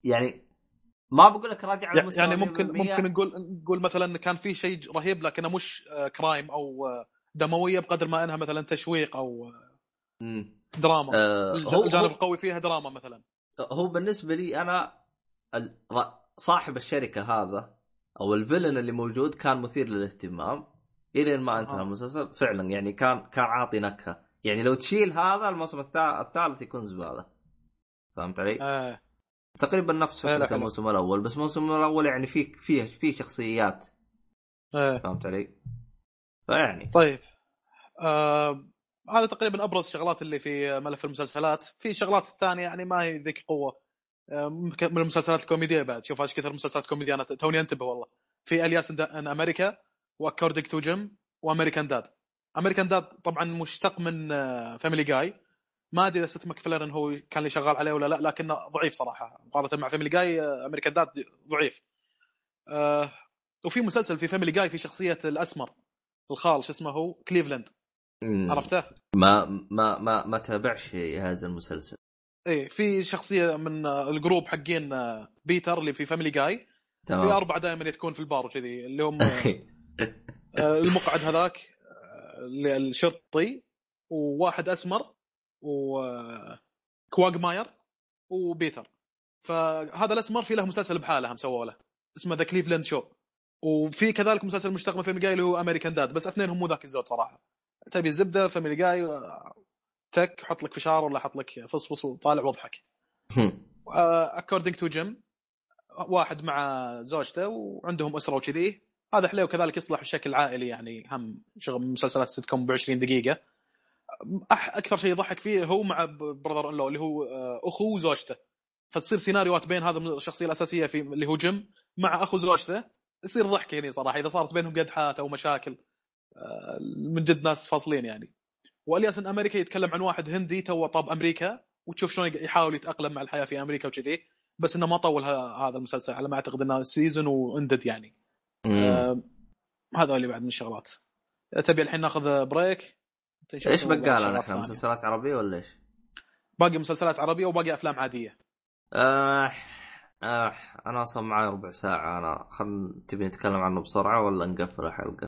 يعني ما بقول لك راجع يع- يعني ممكن ممكن نقول نقول مثلا كان في شيء رهيب لكنه مش آه، كرايم أو آه، دموية بقدر ما إنها مثلا تشويق أو آه، ممكن دراما. آه هو الجانب هو, القوي فيها دراما مثلا. هو بالنسبة لي أنا صاحب الشركة هذا أو الفيلن اللي موجود كان مثير للاهتمام إلين ما انتهى آه. المسلسل. فعلا يعني كان كان عاطي نكهة. يعني لو تشيل هذا الموسم الثا- الثالث يكون زبالة. فهمت علي؟ آه. تقريبا نفس فكرة. الموسم الأول بس الموسم الأول يعني فيه فيه فيه شخصيات. آه. فهمت علي؟ فيعني. طيب. آه هذا تقريبا أبرز الشغلات اللي في ملف المسلسلات. في شغلات ثانية يعني ما هي ذيك قوة. آه، من المسلسلات الكوميدية بعد. شوف إيش كثر مسلسلات كوميدية. أنا توني أنتبه والله. في Aliens in America و According to Jim و American Dad American Dad طبعا مشتق من Family Guy ما أدري إذا سيث ماكفارلن هو كان اللي شغال عليه ولا لا لكنه ضعيف صراحة. مقارنة مع Family Guy American Dad ضعيف. آه وفي مسلسل في Family Guy في شخصية الأسمر الخال شو اسمه هو؟ كليفلاند. عرفته؟ ما ما ما ما تابعش هذا المسلسل. إيه في شخصية من آه، ال group حقين آه، بيتر اللي في Family Guy في تمام أربعة دائما يتكون في البار وكذي اللي هم آه، المقعد هذاك الشرطي وواحد أسمر وكواغ ماير وبيتر. فهذا الأسمر في له مسلسل بحاله هم سووا له اسمه The Cleveland Show وفي كذلك مسلسل مشتق من Family Guy اللي هو American Dad بس اثنينهم مو ذاك الزود صراحة. تبي الزبدة Family Guy آه، تك حط لك فشار ولا حط لك فصفص وطالع واضحك According to Jim واحد مع زوجته وعندهم أسرة وكذي. هذا حلو وكذلك يصلح بشكل عائلي يعني هم شغل مسلسلات سيت كوم ب 20 دقيقة. أكثر شيء يضحك فيه هو مع brother in اللي هو آه، اخوه وزوجته فتصير سيناريوهات بين هذا الشخصية الأساسية في اللي هو جيم مع أخو زوجته. يصير ضحك هنا صراحة. إذا صارت بينهم قدحات أو مشاكل آه، من جد ناس فاصلين يعني. و Aliens in America يتكلم عن واحد هندي تو طاب أمريكا وتشوف شلون يحاول يتأقلم مع الحياة في أمريكا وكذي. بس إنه ما طول هذا المسلسل على ما أعتقد إنه season one ended يعني. آه هذا اللي بعد من الشغلات. تبي الحين ناخذ break إيش إحنا ثانية. مسلسلات عربية ولا إيش؟ باقي مسلسلات عربية وباقي أفلام عادية. آه آه أنا أصلا معي ربع ساعة أنا خل تبي نتكلم عنه بسرعة ولا نقفل الحلقة؟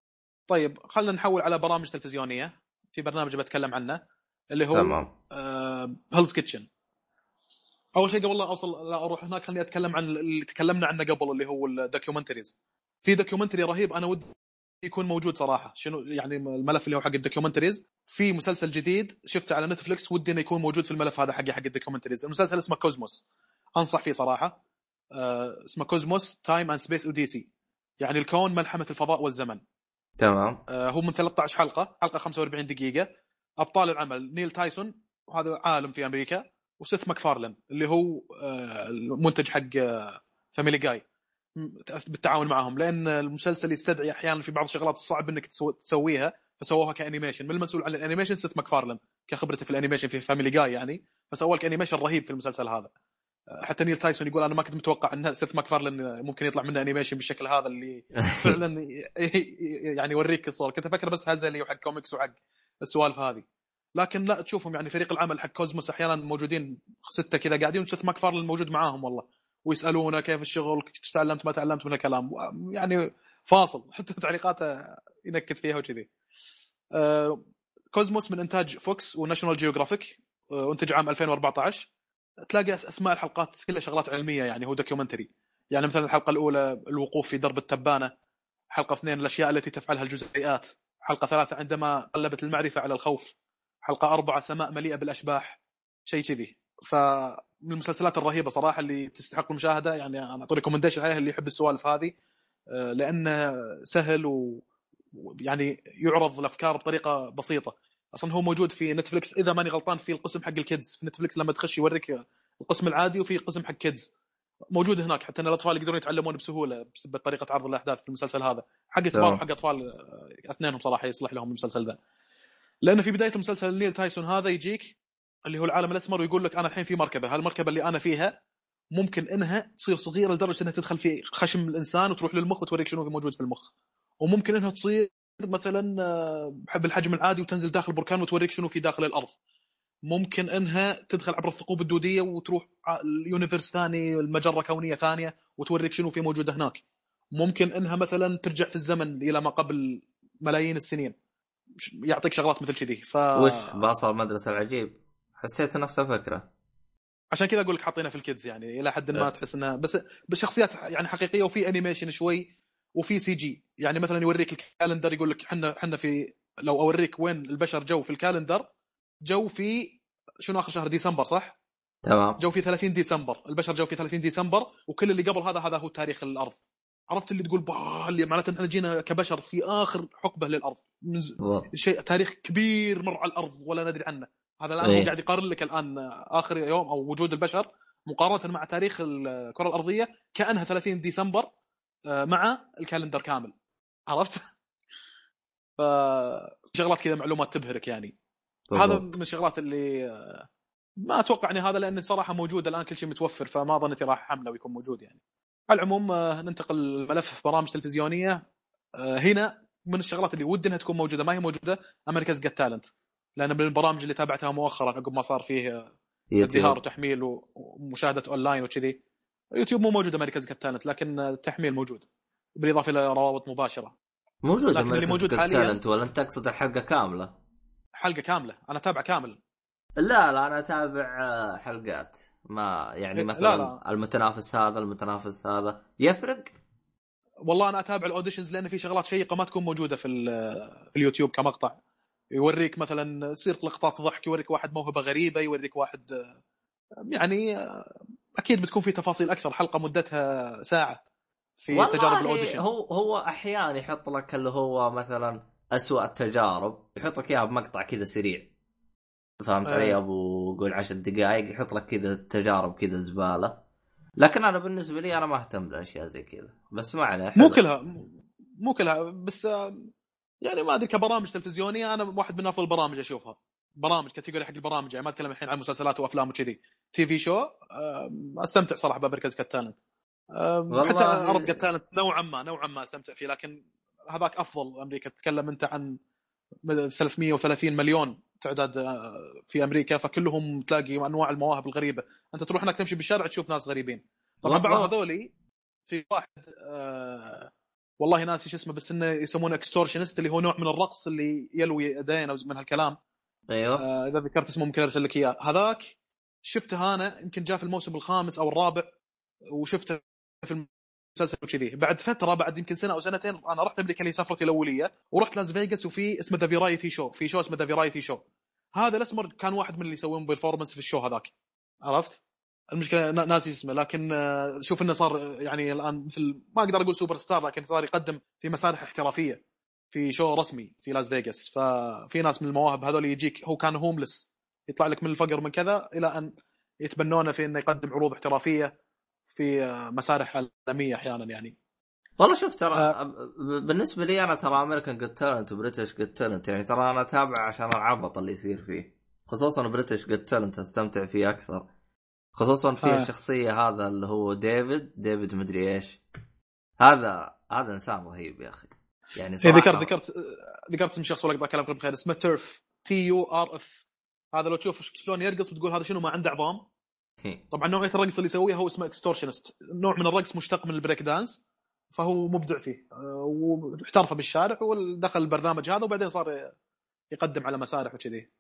طيب خلينا نحول على برامج تلفزيونية. في برنامج بتكلم عنه اللي هو تمام. آه Hell's Kitchen أول شيء قبل لا أوصل لا أروح هناك خليني أتكلم عن اللي تكلمنا عنه قبل اللي هو ال documentaries. في documentary رهيب أنا ودي يكون موجود صراحة. شنو يعني الملف اللي هو حق ال documentaries؟ في مسلسل جديد شفته على نتفلكس ودي إنه يكون موجود في الملف هذا حقي حق ال documentaries. المسلسل اسمه Cosmos. أنصح فيه صراحة. آه اسمه Cosmos Time and Space Odyssey يعني الكون ملحمة الفضاء والزمن. تمام. آه، هو من 13 حلقة حلقة 45 دقيقة. أبطال العمل نيل تايسون وهذا عالم في أمريكا وسيث ماكفارلن اللي هو آه، المنتج حق Family Guy بالتعاون معهم لأن المسلسل يستدعي أحيانا في بعض الشغلات الصعب إنك تسو- تسويها. فسووها ك animation. من المسؤول عن ال animation سيث ماكفارلن كخبرته في ال animation في Family Guy يعني. فسوى لك animation رهيب في المسلسل هذا. حتى نيل تايسون يقول أنا ما كنت متوقع أن سيث ماكفارلن ممكن يطلع منه animation بالشكل هذا اللي فعلا يعني يوريك الصور. كنت أفكر بس هزلي وحق كوميكس وحق السوالف هذه. لكن لا تشوفهم يعني فريق العمل حق Cosmos أحيانا موجودين ستة كذا قاعدين وسيث ماكفارلن موجود معاهم والله. ويسالونه كيف الشغل تعلمت ما تعلمت من الكلام. يعني فاصل. حتى تعليقاته ينكت فيها وكذي. Cosmos من إنتاج فوكس وناشونال جيوغرافيك آه، انتج عام 2014 تلاقي أسماء الحلقات كلها شغلات علمية يعني هو documentary. يعني مثلا الحلقة الأولى الوقوف في درب التبانة حلقة اثنين الأشياء التي تفعلها الجزيئات حلقة ثلاثة عندما قلبت المعرفة على الخوف حلقة أربعة سماء مليئة بالأشباح شيء كذي. فمن المسلسلات الرهيبة صراحة اللي تستحق المشاهدة يعني أنا أعطي recommendation عليها اللي يحب السوالف هذه آه، لأنه سهل و يعني يعرض الأفكار بطريقة بسيطة. أصلا هو موجود في نتفلكس إذا ماني غلطان في القسم حق ال kids. في نتفلكس لما تخش يوريك القسم العادي وفي قسم حق kids. موجود هناك حتى إن الأطفال يقدرون يتعلمون بسهولة بسبب طريقة عرض الأحداث في المسلسل هذا. حق كبار. وحق أطفال اثنينهم صراحة يصلح لهم المسلسل ذا لأن في بداية المسلسل نيل تايسون هذا يجيك اللي هو العالم الأسمر ويقول لك أنا الحين في مركبة. هالمركبة اللي أنا فيها ممكن إنها تصير صغيرة لدرجة إنها تدخل في خشم الإنسان وتروح للمخ وتوريك شنو موجود في المخ. وممكن إنها تصير مثلا آه، بالحجم العادي وتنزل داخل بركان وتوريك شنو في داخل الأرض. ممكن إنها تدخل عبر الثقوب الدودية وتروح اليونيفرس ثاني المجرة كونية ثانية وتوريك شنو في موجود هناك. ممكن إنها مثلا ترجع في الزمن إلى ما قبل ملايين السنين. يعطيك شغلات مثل كذي. ف وش باص المدرسة العجيب؟ حسيت نفس الفكرة. عشان كذا أقول لك حاطينها في ال kids يعني إلى حد ما أه. تحس إنها بس بشخصيات يعني حقيقية وفي animation شوي وفي CG. يعني مثلا يوريك ال calendar يقول لك إحنا إحنا في لو أوريك وين البشر جو في ال calendar جو في شنو آخر شهر؟ ديسمبر صح؟ تمام. جو في 30 ديسمبر. البشر جو في 30 ديسمبر وكل اللي قبل هذا هذا هو تاريخ الأرض. عرفت اللي تقول باه اللي معناته ان إحنا جينا كبشر في آخر حقبة للأرض. شيء تاريخ كبير مر على الأرض ولا ندري عنه. هذا الآن. هو قاعد يقارن لك الآن آخر يوم أو وجود البشر مقارنة مع تاريخ الكرة الأرضية كأنها 30 ديسمبر مع الكالندر كامل. عرفت؟ ف شغلات كذا معلومات تبهرك يعني. هذا بالضبط. من الشغلات اللي آه، ما أتوقع اني هذا لأن الصراحه موجود الآن كل شيء متوفر فما ظنيتي راح أحمله ويكون موجود يعني. على العموم آه، ننتقل الملف في برامج تلفزيونية. آه، هنا من الشغلات اللي ودي إنها تكون موجودة ما هي موجودة؟ امريكاز جت تالنت لأن من البرامج اللي تابعتها مؤخرا عقب ما صار فيه آه، ازدهار وتحميل ومشاهدة أونلاين وكذي. يوتيوب مو موجود امريكاز جت تالنت لكن التحميل موجود بالإضافة إلى روابط مباشرة. موجود لكن اللي موجود حالياً- Talent ولا أنت تقصد الحلقة كاملة؟ حلقة كاملة أنا تابع كامل. لا لا أنا أتابع آه، حلقات. ما يعني إيه، مثلا لا، لا. المتنافس هذا المتنافس هذا. يفرق؟ والله أنا أتابع ال auditions لأن في شغلات شيقة ما تكون موجودة في اليوتيوب كمقطع. يوريك مثلا يصير لقطات ضحك يوريك واحد موهبة غريبة يوريك واحد آه، يعني آه، أكيد بتكون في تفاصيل أكثر حلقة مدتها ساعة في والله تجارب ال audition. هو هو أحيانا يحط لك اللي هو مثلا أسوأ التجارب يحط لك إياها بمقطع كذا سريع. فهمت إيه. علي أبو قول عشر دقائق يحط لك كذا تجارب كذا زبالة. لكن أنا بالنسبة لي أنا ما أهتم لأشياء زي كذا. بس ما عليه مو. كلها مو كلها بس يعني ما أدري كبرامج تلفزيونية أنا واحد من افضل البرامج أشوفها. برامج category حق البرامج يعني ما أتكلم الحين عن مسلسلات وأفلام وكذي. TV show أستمتع صراحة بامريكاز جوت تالنت حتى عرب جوت تالنت نوعا ما نوعا ما أستمتع فيه لكن هذاك أفضل أمريكا. تتكلم أنت عن 330 مليون تعداد آه، في أمريكا فكلهم تلاقي أنواع المواهب الغريبة. أنت تروح هناك تمشي بالشارع تشوف ناس غريبين. طبعا. بعض هذولي في واحد آه والله ناسي شو اسمه بس إنه يسمونه extortionist اللي هو نوع من الرقص اللي يلوي يدين أو من هالكلام. أيوه. آه إذا ذكرت اسمه ممكن أرسل لك إياه. هذاك شفته أنا يمكن جاء في الموسم الخامس أو الرابع وشفته في المسلسل وكذي. بعد فترة بعد يمكن سنة أو سنتين أنا رحت أمريكا اللي سفرتي الأولية ورحت لاس فيغاس وفي اسمه The Variety Show في show اسمه The Variety Show هذا الأسمر كان واحد من اللي يسوون performance في ال show هذاك. عرفت؟ المشكلة نا- ناسي اسمه لكن آه، شوف إنه صار آه، يعني الآن مثل ما أقدر أقول سوبر ستار لكن صار يقدم في مسارح احترافية في show رسمي في لاس فيغاس. ففي ناس من المواهب هذول يجيك هو كان homeless يطلع لك من الفقر من كذا إلى أن يتبنونه في إنه يقدم عروض احترافية في آه، مسارح عالمية أحيانا يعني. والله شوف ترى. ب- بالنسبة لي أنا ترى امريكان جوت تالنت وبريتش جوت تالنت يعني ترى أنا أتابع عشان العبط اللي يصير فيه. خصوصا بريتش جوت تالنت أستمتع فيه أكثر. خصوصا في آه. الشخصيه هذا اللي هو ديفيد ديفيد مدري إيش. هذا هذا إنسان رهيب يا أخي. يعني إيه صراحة ذكرت ذكرت آه، ذكرت اسم شخص ولا كلام بخير اسمه تيرف T U R F هذا لو تشوف شلون يرقص بتقول هذا شنو ما عنده عظام. طبعا نوعيه الرقص اللي يسويها هو اسمه extortionist نوع من الرقص مشتق من ال break dance فهو مبدع فيه. آه، واحترف بالشارع ودخل البرنامج هذا وبعدين صار يقدم على مسارح وكذي.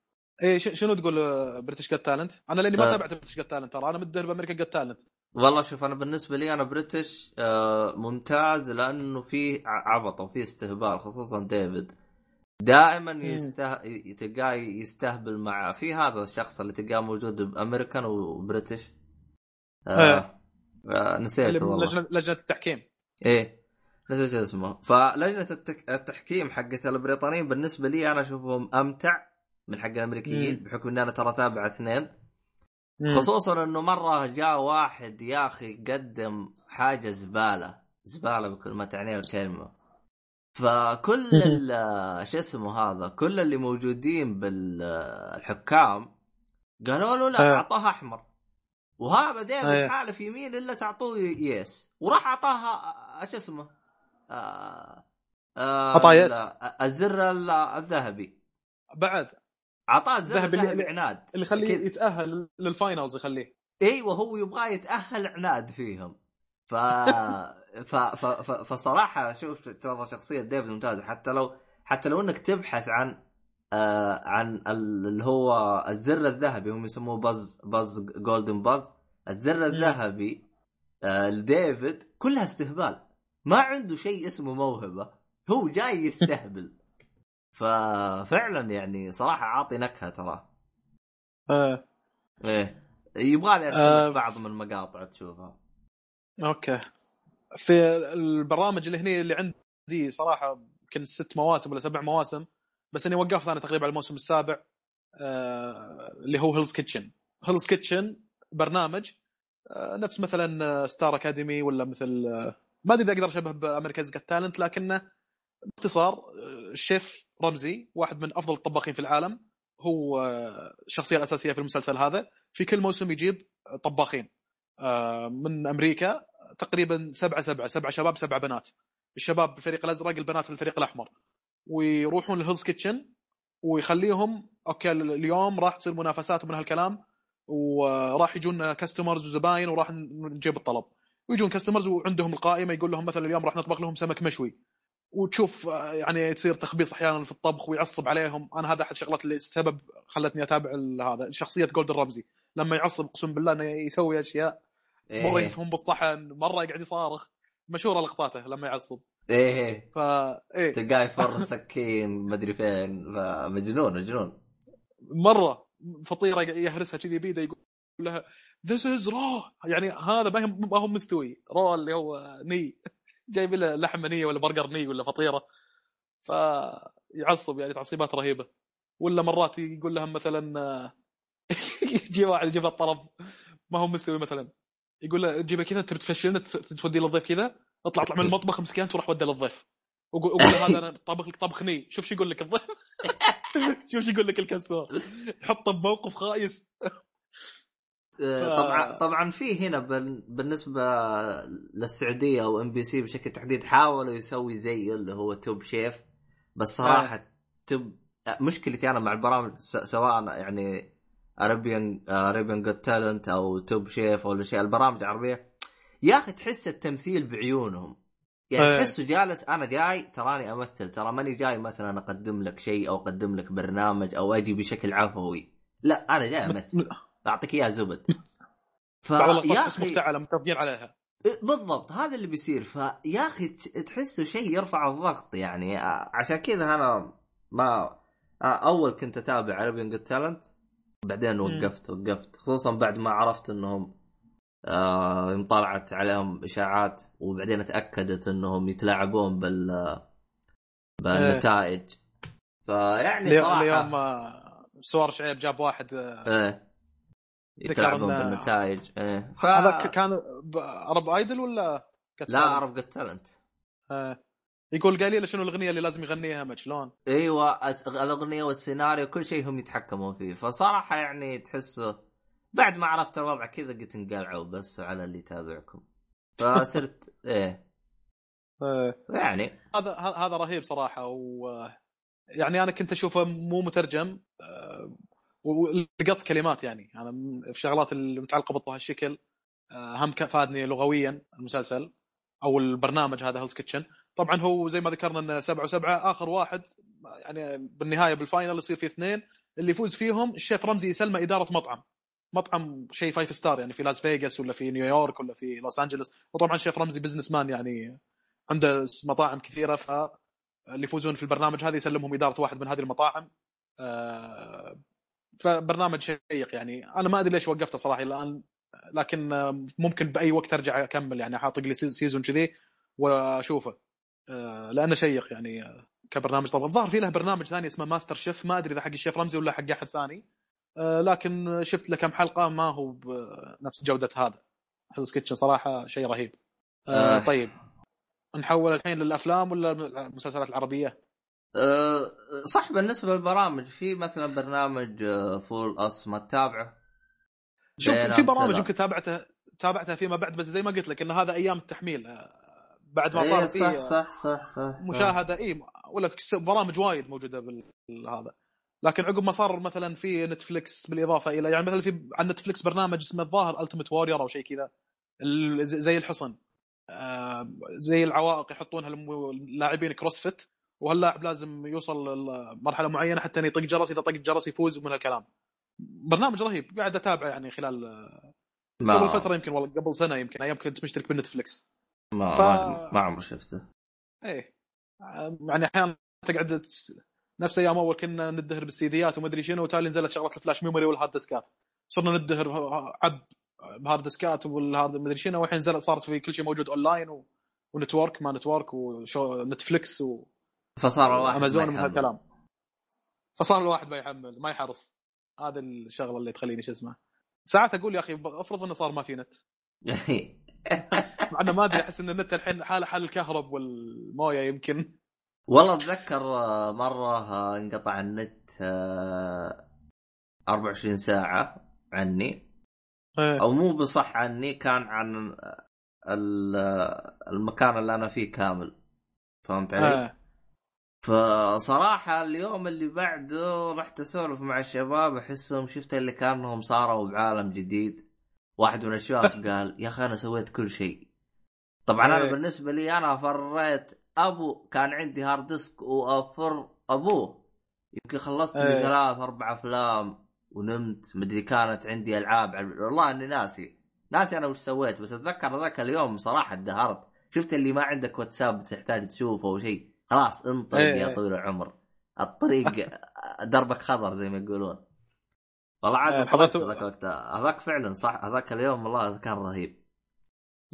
إيه شنو تقول بريتش جت تالنت؟ أنا لأني ما آه. تابعت بريتش جت تالنت ترى أنا متدرب أمريكا جت تالنت والله شوف أنا بالنسبة لي أنا بريتش آه، ممتاز لأنه فيه عبط وفيه استهبال خصوصا ديفيد. دائما يسته... تلقاه يستهبل مع في هذا الشخص اللي تلقاه موجود بأمريكان وبريتش؟ آه... إيه. آه من والله. لجنه التحكيم. إيه نسيت اسمه. فلجنة التك... التحكيم حقت البريطانيين بالنسبة لي أنا أشوفهم أمتع من حق الأمريكيين مم. بحكم اني أنا ترى تابع اثنين. خصوصا إنه مرة جاء واحد يا أخي قدم حاجة زبالة. زبالة بكل ما تعنيه الكلمة. فكل ال- شو اسمه هذا كل اللي موجودين بالحكام قالوا له لا آه. اعطاها أحمر وهذا آه. ديفيد حالف يمين إلا تعطوه يس وراح أعطاها آه، شو اسمه آه آه أعطاه yes. ال- الزر ال- الذهبي بعد أعطاه الزر الذهبي عناد اللي يخليه. يتأهل لل finals يخليه إيوه هو يبغى يتأهل عناد فيهم ف... ف... ف... ف... فصراحة شوف ترى شخصية ديفيد ممتازة. حتى لو حتى لو انك تبحث عن آه عن ال- اللي هو الزر الذهبي هم يسموه buzz buzz golden buzz الزر الذهبي آه لديفيد كلها استهبال. ما عنده شيء اسمه موهبة هو جاي يستهبل. ففعلا يعني صراحة عاطي نكهة ترى. آه. إيه. يبغى لي أرسل آه. بعض من المقاطع تشوفها. أوكي. في البرامج اللي هني اللي عندي صراحة يمكن ست مواسم ولا سبع مواسم بس إني وقفت أنا تقريبا على الموسم السابع آه اللي هو هيلز كيتشن هيلز كيتشن برنامج آه نفس مثلا ستار اكاديمي ولا مثل آه ما أدري إذا أقدر أشبه بامريكاز جت تالنت لكنه باختصار آه، الشيف رمزي واحد من أفضل الطباخين في العالم هو آه، الشخصيه الاساسيه في المسلسل هذا. في كل موسم يجيب طباخين. آه، من أمريكا تقريبا سبعة سبعة سبعة شباب سبعة بنات. الشباب بالفريق الأزرق البنات في الفريق الأحمر. ويروحون للهيلز كيتشن ويخليهم okay اليوم راح تصير منافسات ومن هالكلام وراح يجون customers وزباين وراح نجيب الطلب. ويجون customers وعندهم القائمة يقول لهم مثلا اليوم راح نطبخ لهم سمك مشوي. وتشوف آه، يعني تصير تخبيص أحيانا في الطبخ ويعصب عليهم. أنا هذا أحد الشغلات اللي السبب خلتني أتابع هذا شخصية جوردن رمزي لما يعصب أقسم بالله إنه يسوي أشياء مره إيه. يفهم بالصحن مرة يقعد يصارخ. مشهوره لقطاته لما يعصب. إيه. فا إيه. تلقاه يفر سكين مدري فين. مجنون مجنون. مرة فطيرة يهرسها كذي بيده يقول لها this is raw يعني هذا ما هو ما هو مستوي. raw اللي هو ني. جايب له لحمة نية ولا برجر ني ولا فطيرة. فيعصب يعني تعصيبات رهيبة. ولا مرات يقول لهم مثلا يجي واحد يجيب الطلب ما هو مستوي مثلا. يقول له جيبه كذا تبي تفشلنا تودي للضيف كذا؟ اطلع اطلع من المطبخ امسك انت وروح ودي للضيف وقول له هذا أنا طابخ لك طبخ ني شوف شو يقول لك الضيف. شوف شو يقول لك ال customer. يحطه بموقف خايس. آه، طبعا طبعا في هنا بال- بالنسبة للسعودية أو إم بي سي بشكل تحديد حاولوا يسوي زي اللي هو توب شيف. بس صراحة توب آه، مشكلتي أنا مع البرامج سواء يعني Arabs Arabs Got Talent أو Top Chef أو الأشياء البرامج العربية. يا أخي تحس التمثيل بعيونهم. يعني إيه. تحسه جالس أنا جاي تراني أمثل ترى ماني جاي مثلا أقدم لك شيء أو أقدم لك برنامج أو أجي بشكل عفوي. لا أنا جاي أمثل. أعطيك اياه زبد. اللقطات تحس أخي مفتعله متفقين عليها. بالضبط هذا اللي بيصير. فيا أخي تحسه شيء يرفع الضغط يعني. آه، عشان كذا أنا ما آه، أول كنت أتابع Arabs Got Talent بعدين وقفت وقفت. خصوصا بعد ما عرفت إنهم آه يوم طلعت عليهم إشاعات وبعدين اتاكدت إنهم يتلاعبون بال بالنتائج. فيعني صراحة اليوم آه، سوار شعيب جاب واحد آه، إيه. يتلاعبون إن- بالنتائج. إيه. ف... هذا كان Arab Idol ولا لا؟ Arabs Got Talent آه. يقول قال لي شنو الأغنية اللي لازم يغنيها ما شلون. إيوه الأغنية والسيناريو كل شيء هم يتحكمون فيه. فصراحة يعني تحسه بعد ما عرفت الوضع كذا قلت انقلعوا بس على اللي يتابعكم. فصرت إيه. آه. يعني. هذا هذا رهيب صراحة و يعني أنا كنت أشوفه مو مترجم آه، ولقط كلمات يعني. أنا في شغلات المتعلقه بهالشكل آه، هم فادني لغويا المسلسل أو البرنامج هذا Hell's Kitchen طبعا هو زي ما ذكرنا إنه سبعة وسبعة آخر واحد يعني بالنهاية بال final يصير في اثنين. اللي يفوز فيهم الشيف رمزي يسلمه إدارة مطعم. مطعم شيء five star يعني في لاس فيغاس ولا في نيويورك ولا في لوس انجلوس وطبعا الشيف رمزي businessman يعني عنده مطاعم كثيرة ف اللي يفوزون في البرنامج هذا يسلمهم إدارة واحد من هذه المطاعم. آه، فبرنامج شيق يعني أنا ما أدري ليش وقفته صراحة الآن لكن ممكن بأي وقت أرجع أكمل يعني حاط لي سي- season كذي وأشوفه. لأنه شيق يعني آه، كبرنامج طبعا. الظاهر في له برنامج ثاني اسمه MasterChef ما أدري إذا حق الشيف رمزي ولا حق أحد ثاني. آه، لكن شفت له كم حلقة ما هو بنفس جودة هذا. Hell's Kitchen صراحة شيء رهيب. آه، آه. طيب. نحول الحين للأفلام ولا المسلسلات العربية؟ أه صح بالنسبة للبرامج في مثلا برنامج فول أس ما تتابعه؟ شوف في برامج. يمكن تابعتها تابعتها فيما بعد بس زي ما قلت لك إن هذا أيام التحميل. آه، بعد ما صار إيه في صح صح صح صح. مشاهدة اي ولا برامج وايد موجودة بالهذا. لكن عقب ما صار مثلا في نتفلكس بالإضافة إلى يعني مثلا في على نتفلكس برنامج اسمه الظاهر التيمت وورير أو شيء كذا ال- زي الحصن. زي العوائق يحطونها اللاعبين CrossFit وهاللاعب لازم يوصل لمرحله معينة حتى يطق جرس إذا طق الجرس يفوز من هالكلام. برنامج رهيب قاعد أتابعه يعني خلال ما قبل فترة يمكن والله قبل سنة يمكن أيام كنت مشترك بالنتفلكس ما, ف- ما, عمري شفته. إيه. يعني أحيانا تقعد نفس أيام أول كنا ندهر بالسيديات وما أدري شنو وتالي نزلت شغلة ال flash memory وال hard ديسكات. صرنا ندهر عب ب hard ديسكات وال hard ما أدري شنو والحين نزلت صارت في كل شيء موجود أونلاين و... و network ما network وشو نتفلكس وامازون فصار الواحد ما من. هالكلام. فصار الواحد ما يحمل ما يحرص. هذا الشغلة اللي تخليني شو اسمه. ساعات أقول يا أخي افرض إنه صار ما في نت. مع إنه ما أدري أحس ان النت الحين حاله حال الكهرب والموية يمكن والله أتذكر آه، مرة آه، انقطع النت آه، 24 ساعة عني إيه. أو مو بصح عني كان عن ال- المكان اللي أنا فيه كامل فهمت علي؟ آه. فصراحة اليوم اللي بعده رحت أسولف مع الشباب أحسهم شفت اللي كأنهم صاروا بعالم جديد واحد من الشباب قال يا أخي أنا سويت كل شيء طبعا أنا إيه. بالنسبة لي أنا فريت أبو كان عندي hard disk وأفر أبوه. يمكن خلصت إيه. ثلاث أربع أفلام ونمت. مدري كانت عندي ألعاب والله إني ناسي. ناسي أنا وش سويت. بس أتذكر ذاك اليوم صراحة اندهرت. شفت اللي ما عندك واتساب تحتاج تشوفه أو شيء. خلاص انطلق إيه. يا طويل العمر. الطريق دربك خضر زي ما يقولون. والله عاد إيه، انطلقت حضرت- ذاك الوقت. هذاك فعلا صح. هذاك اليوم والله كان رهيب.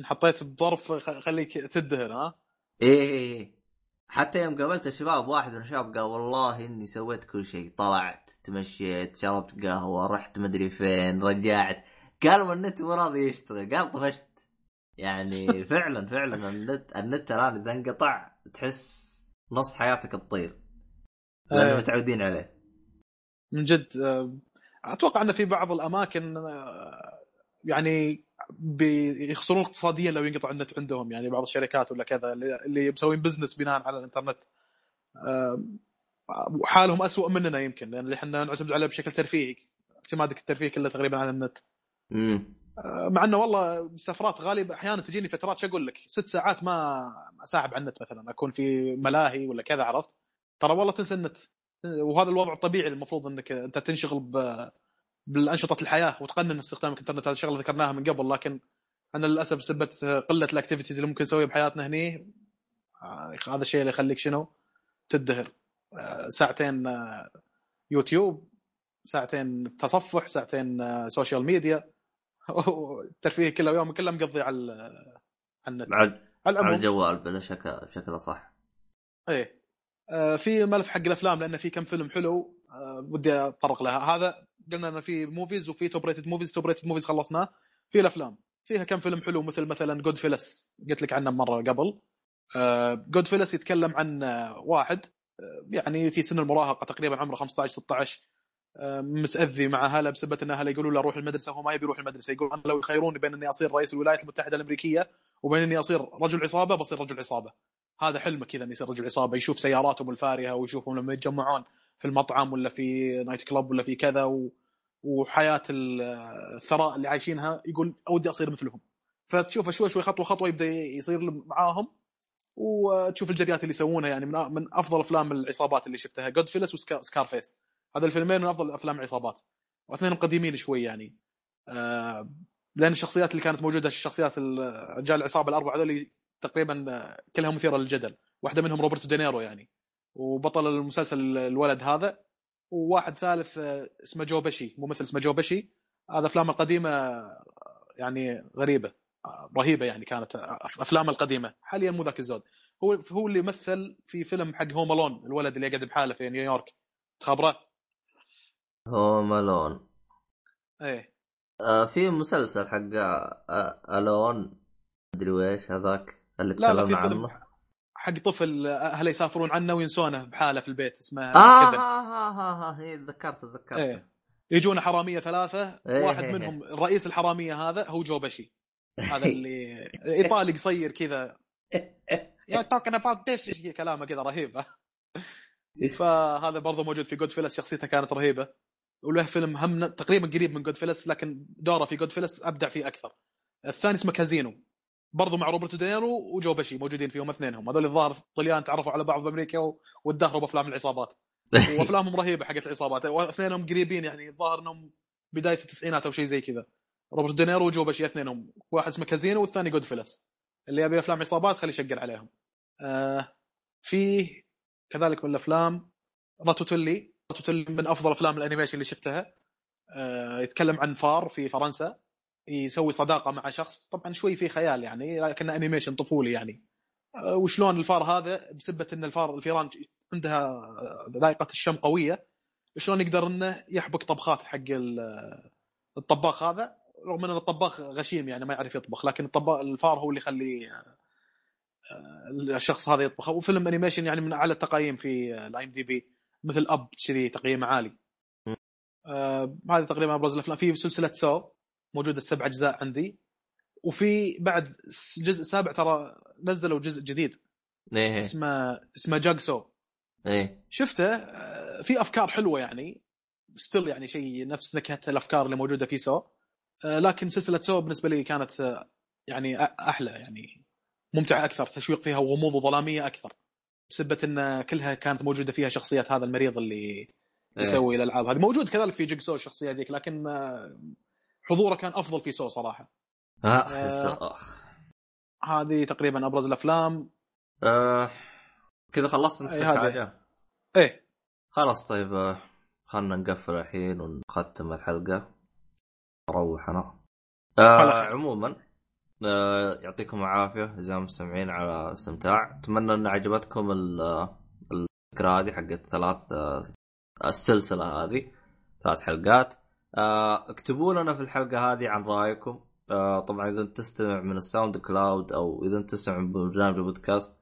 حطيت بظرف خليك تدهن ها؟ إيه إيه إيه حتى يوم قابلت الشباب واحد من الشباب قال والله إني سويت كل شيء طلعت تمشيت شربت قهوة رحت مدري فين رجعت. قال والنت مو راضي يشتغل قال طفشت. يعني فعلا فعلا النت النت الان اذا انقطع تحس نص حياتك تطير. لأنه إيه. متعودين عليه. من جد آه، أتوقع إن في بعض الأماكن آه، يعني بيخسرون اقتصاديا لو ينقطع النت عندهم يعني بعض الشركات ولا كذا اللي- مسوين بزنس بناء على الإنترنت. حالهم أسوأ مننا يمكن لأن إحنا نعتمد عليه بشكل ترفيهي اعتمادك الترفيهي كله تقريبا على النت. امم مع إنه والله سفرات غالبا أحيانا تجيني فترات شو أقول لك ست ساعات ما ما أساحب على النت مثلا أكون في ملاهي ولا كذا عرفت؟ ترى والله تنسى النت. وهذا الوضع الطبيعي المفروض إنك أنت تنشغل ب... بالأنشطة الحياة وتقنن استخدامك الإنترنت. هذه شغلة ذكرناها من قبل لكن أنا للأسف بسبه قلة ال activities اللي ممكن نسويها بحياتنا هني. آه، هذا الشيء اللي يخليك شنو؟ تدهر. آه، ساعتين آه، يوتيوب ساعتين تصفح ساعتين social media. الترفيه كله يوم كله مقضي على على النت. على على الجوال بلا شك شكله صح إيه. في ملف حق الأفلام لأن في كم فيلم حلو ودي اتطرق لها. هذا قلنا ان في movies وفي top rated movies top rated movies خلصناه في الأفلام. فيها كم فيلم حلو مثل مثلا Goodfellas قلت لك عنه مرة قبل. Goodfellas يتكلم عن آه، واحد آه، يعني في سن المراهقة تقريبا عمره 15 16 آه، متأذي مع اهله بسبب إن اهله يقولوا له روح المدرسة وهو ما يبي يروح المدرسة. يقول أنا لو يخيروني بين إني أصير رئيس الولايات المتحدة الأمريكية وبين إني أصير رجل عصابة بصير رجل عصابة. هذا حلمه كذا انه يصير رجل عصابة يشوف سياراتهم الفارهة ويشوفهم لما يتجمعون. في المطعم ولا في night club ولا في كذا و... وحياة ال- الثراء اللي عايشينها يقول ودي أصير مثلهم. فتشوفه شوي شوي خطوة خطوة يبدأ يصير معاهم وتشوف الجريات اللي يسوونها يعني من من أفضل أفلام العصابات اللي شفتها Goodfellas و Scarface هذا الفيلمين من أفضل أفلام العصابات. واثنين قديمين شوي يعني. آه لأن الشخصيات اللي كانت موجودة الشخصيات ال- رجال العصابة الأربعة هذول تقريبا كلها مثيرة للجدل. واحدة منهم روبرتو دينيرو يعني. وبطل المسلسل الولد هذا. وواحد ثالث آه، اسمه جو بشي ممثل اسمه جو بشي. هذا أفلامه القديمة آه، يعني غريبة آه، رهيبة يعني كانت أفلامه القديمة. حاليا مو ذاك الزود. هو هو اللي مثل في فيلم حق Home Alone الولد اللي يقعد بحاله في نيويورك. تخبره؟ هوم الون إيه. آه في مسلسل حق آه الون مدري ويش هذاك؟ اللي تكلمنا عنه. حق طفل اهله يسافرون عنه وينسونه بحالة في البيت اسمه آه كذا. ها ها ها ها هي تذكرت تذكرت. إيه. يجون حرامية ثلاثة إيه. واحد منهم رئيس الحرامية هذا هو جو بشي. هذا اللي ايطالي قصير كذا. you talking about this كلامه؟ كذا رهيب فهذا برضه موجود في Goodfellas شخصيته كانت رهيبة. وله فيلم هم تقريبا قريب من Goodfellas لكن دوره في Goodfellas أبدع فيه أكثر. الثاني اسمه كازينو برضو مع روبرتو دينيرو وجو بشي موجودين فيهم اثنينهم. هذول الظاهر طليان تعرفوا على بعض بأمريكا وتدهروا بافلام العصابات. وأفلامهم رهيبة حقت العصابات. واثنينهم قريبين يعني الظاهر إنهم بداية التسعينات أو شيء زي كذا. روبرت دينيرو وجو بشي اثنينهم. واحد اسمه كازينو والثاني Goodfellas اللي يبي أفلام عصابات خليه يشقل عليهم. آه في كذلك من الأفلام Ratatouille Ratatouille من أفضل أفلام ال animation اللي شفتها. آه يتكلم عن فار في فرنسا. يسوي صداقة مع شخص طبعا شوي في خيال يعني لكنه animation طفولي يعني. آه، وشلون الفار هذا؟ بسبة إن الفار الفيران عندها آه، ذائقة الشم قوية شلون يقدر إنه يحبك طبخات حق ال- الطباخ هذا؟ رغم إن الطباخ غشيم يعني ما يعرف يطبخ لكن الطباخ الفار هو اللي يخلي آه، الشخص هذا يطبخ. وفيلم animation يعني من أعلى التقييم في ال IMDb مثل Up كذي تقييمه عالي. آه هذه تقريبا أبرز الأفلام. في سلسلة Saw. موجوده السبع أجزاء عندي. وفي بعد جزء سابع ترى نزلوا جزء جديد. إيه. اسمه اسمه جاج سو إيه. شفته؟ آه، في أفكار حلوة يعني. still يعني شيء نفس نكهة الأفكار اللي موجودة في Saw. آه، لكن سلسلة Saw بالنسبة لي كانت آه، يعني أحلى يعني. ممتعة أكثر تشويق فيها وغموض وظلامية أكثر. بسبه إن كلها كانت موجودة فيها شخصيات هذا المريض اللي إيه. يسوي الألعاب. هذه موجود كذلك في Jigsaw الشخصية ذيك لكن حضوره كان أفضل في Saw صراحة اخ آه. يسوع. أخ هذه تقريبا أبرز الأفلام آه كذا خلصت أنت. حاجة إيه خلاص طيب آه، خلنا نقفل الحين ونختم الحلقة أروح أنا آه. عموما آه يعطيكم العافية اعزائي المستمعين على الاستمتاع أتمنى أن عجبتكم ال- آه، الفكرة هذه حقت ثلاث آه، السلسلة هذه ثلاث حلقات آه اكتبوا لنا في الحلقة هذه عن رأيكم. آه طبعا إذا أنت تستمع من ال SoundCloud أو إذا أنت تستمع من برنامج البودكاست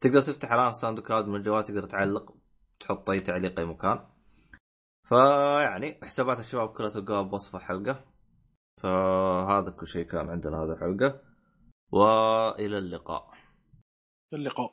تقدر تفتح الآن ال SoundCloud من الجوال تقدر تعلق تحط أي تعليق أي مكان. فيعني حسابات الشباب كلها تلقاها بوصف الحلقة. فهذا كل شيء كان عندنا هذه الحلقة. وإلى اللقاء. اللقاء.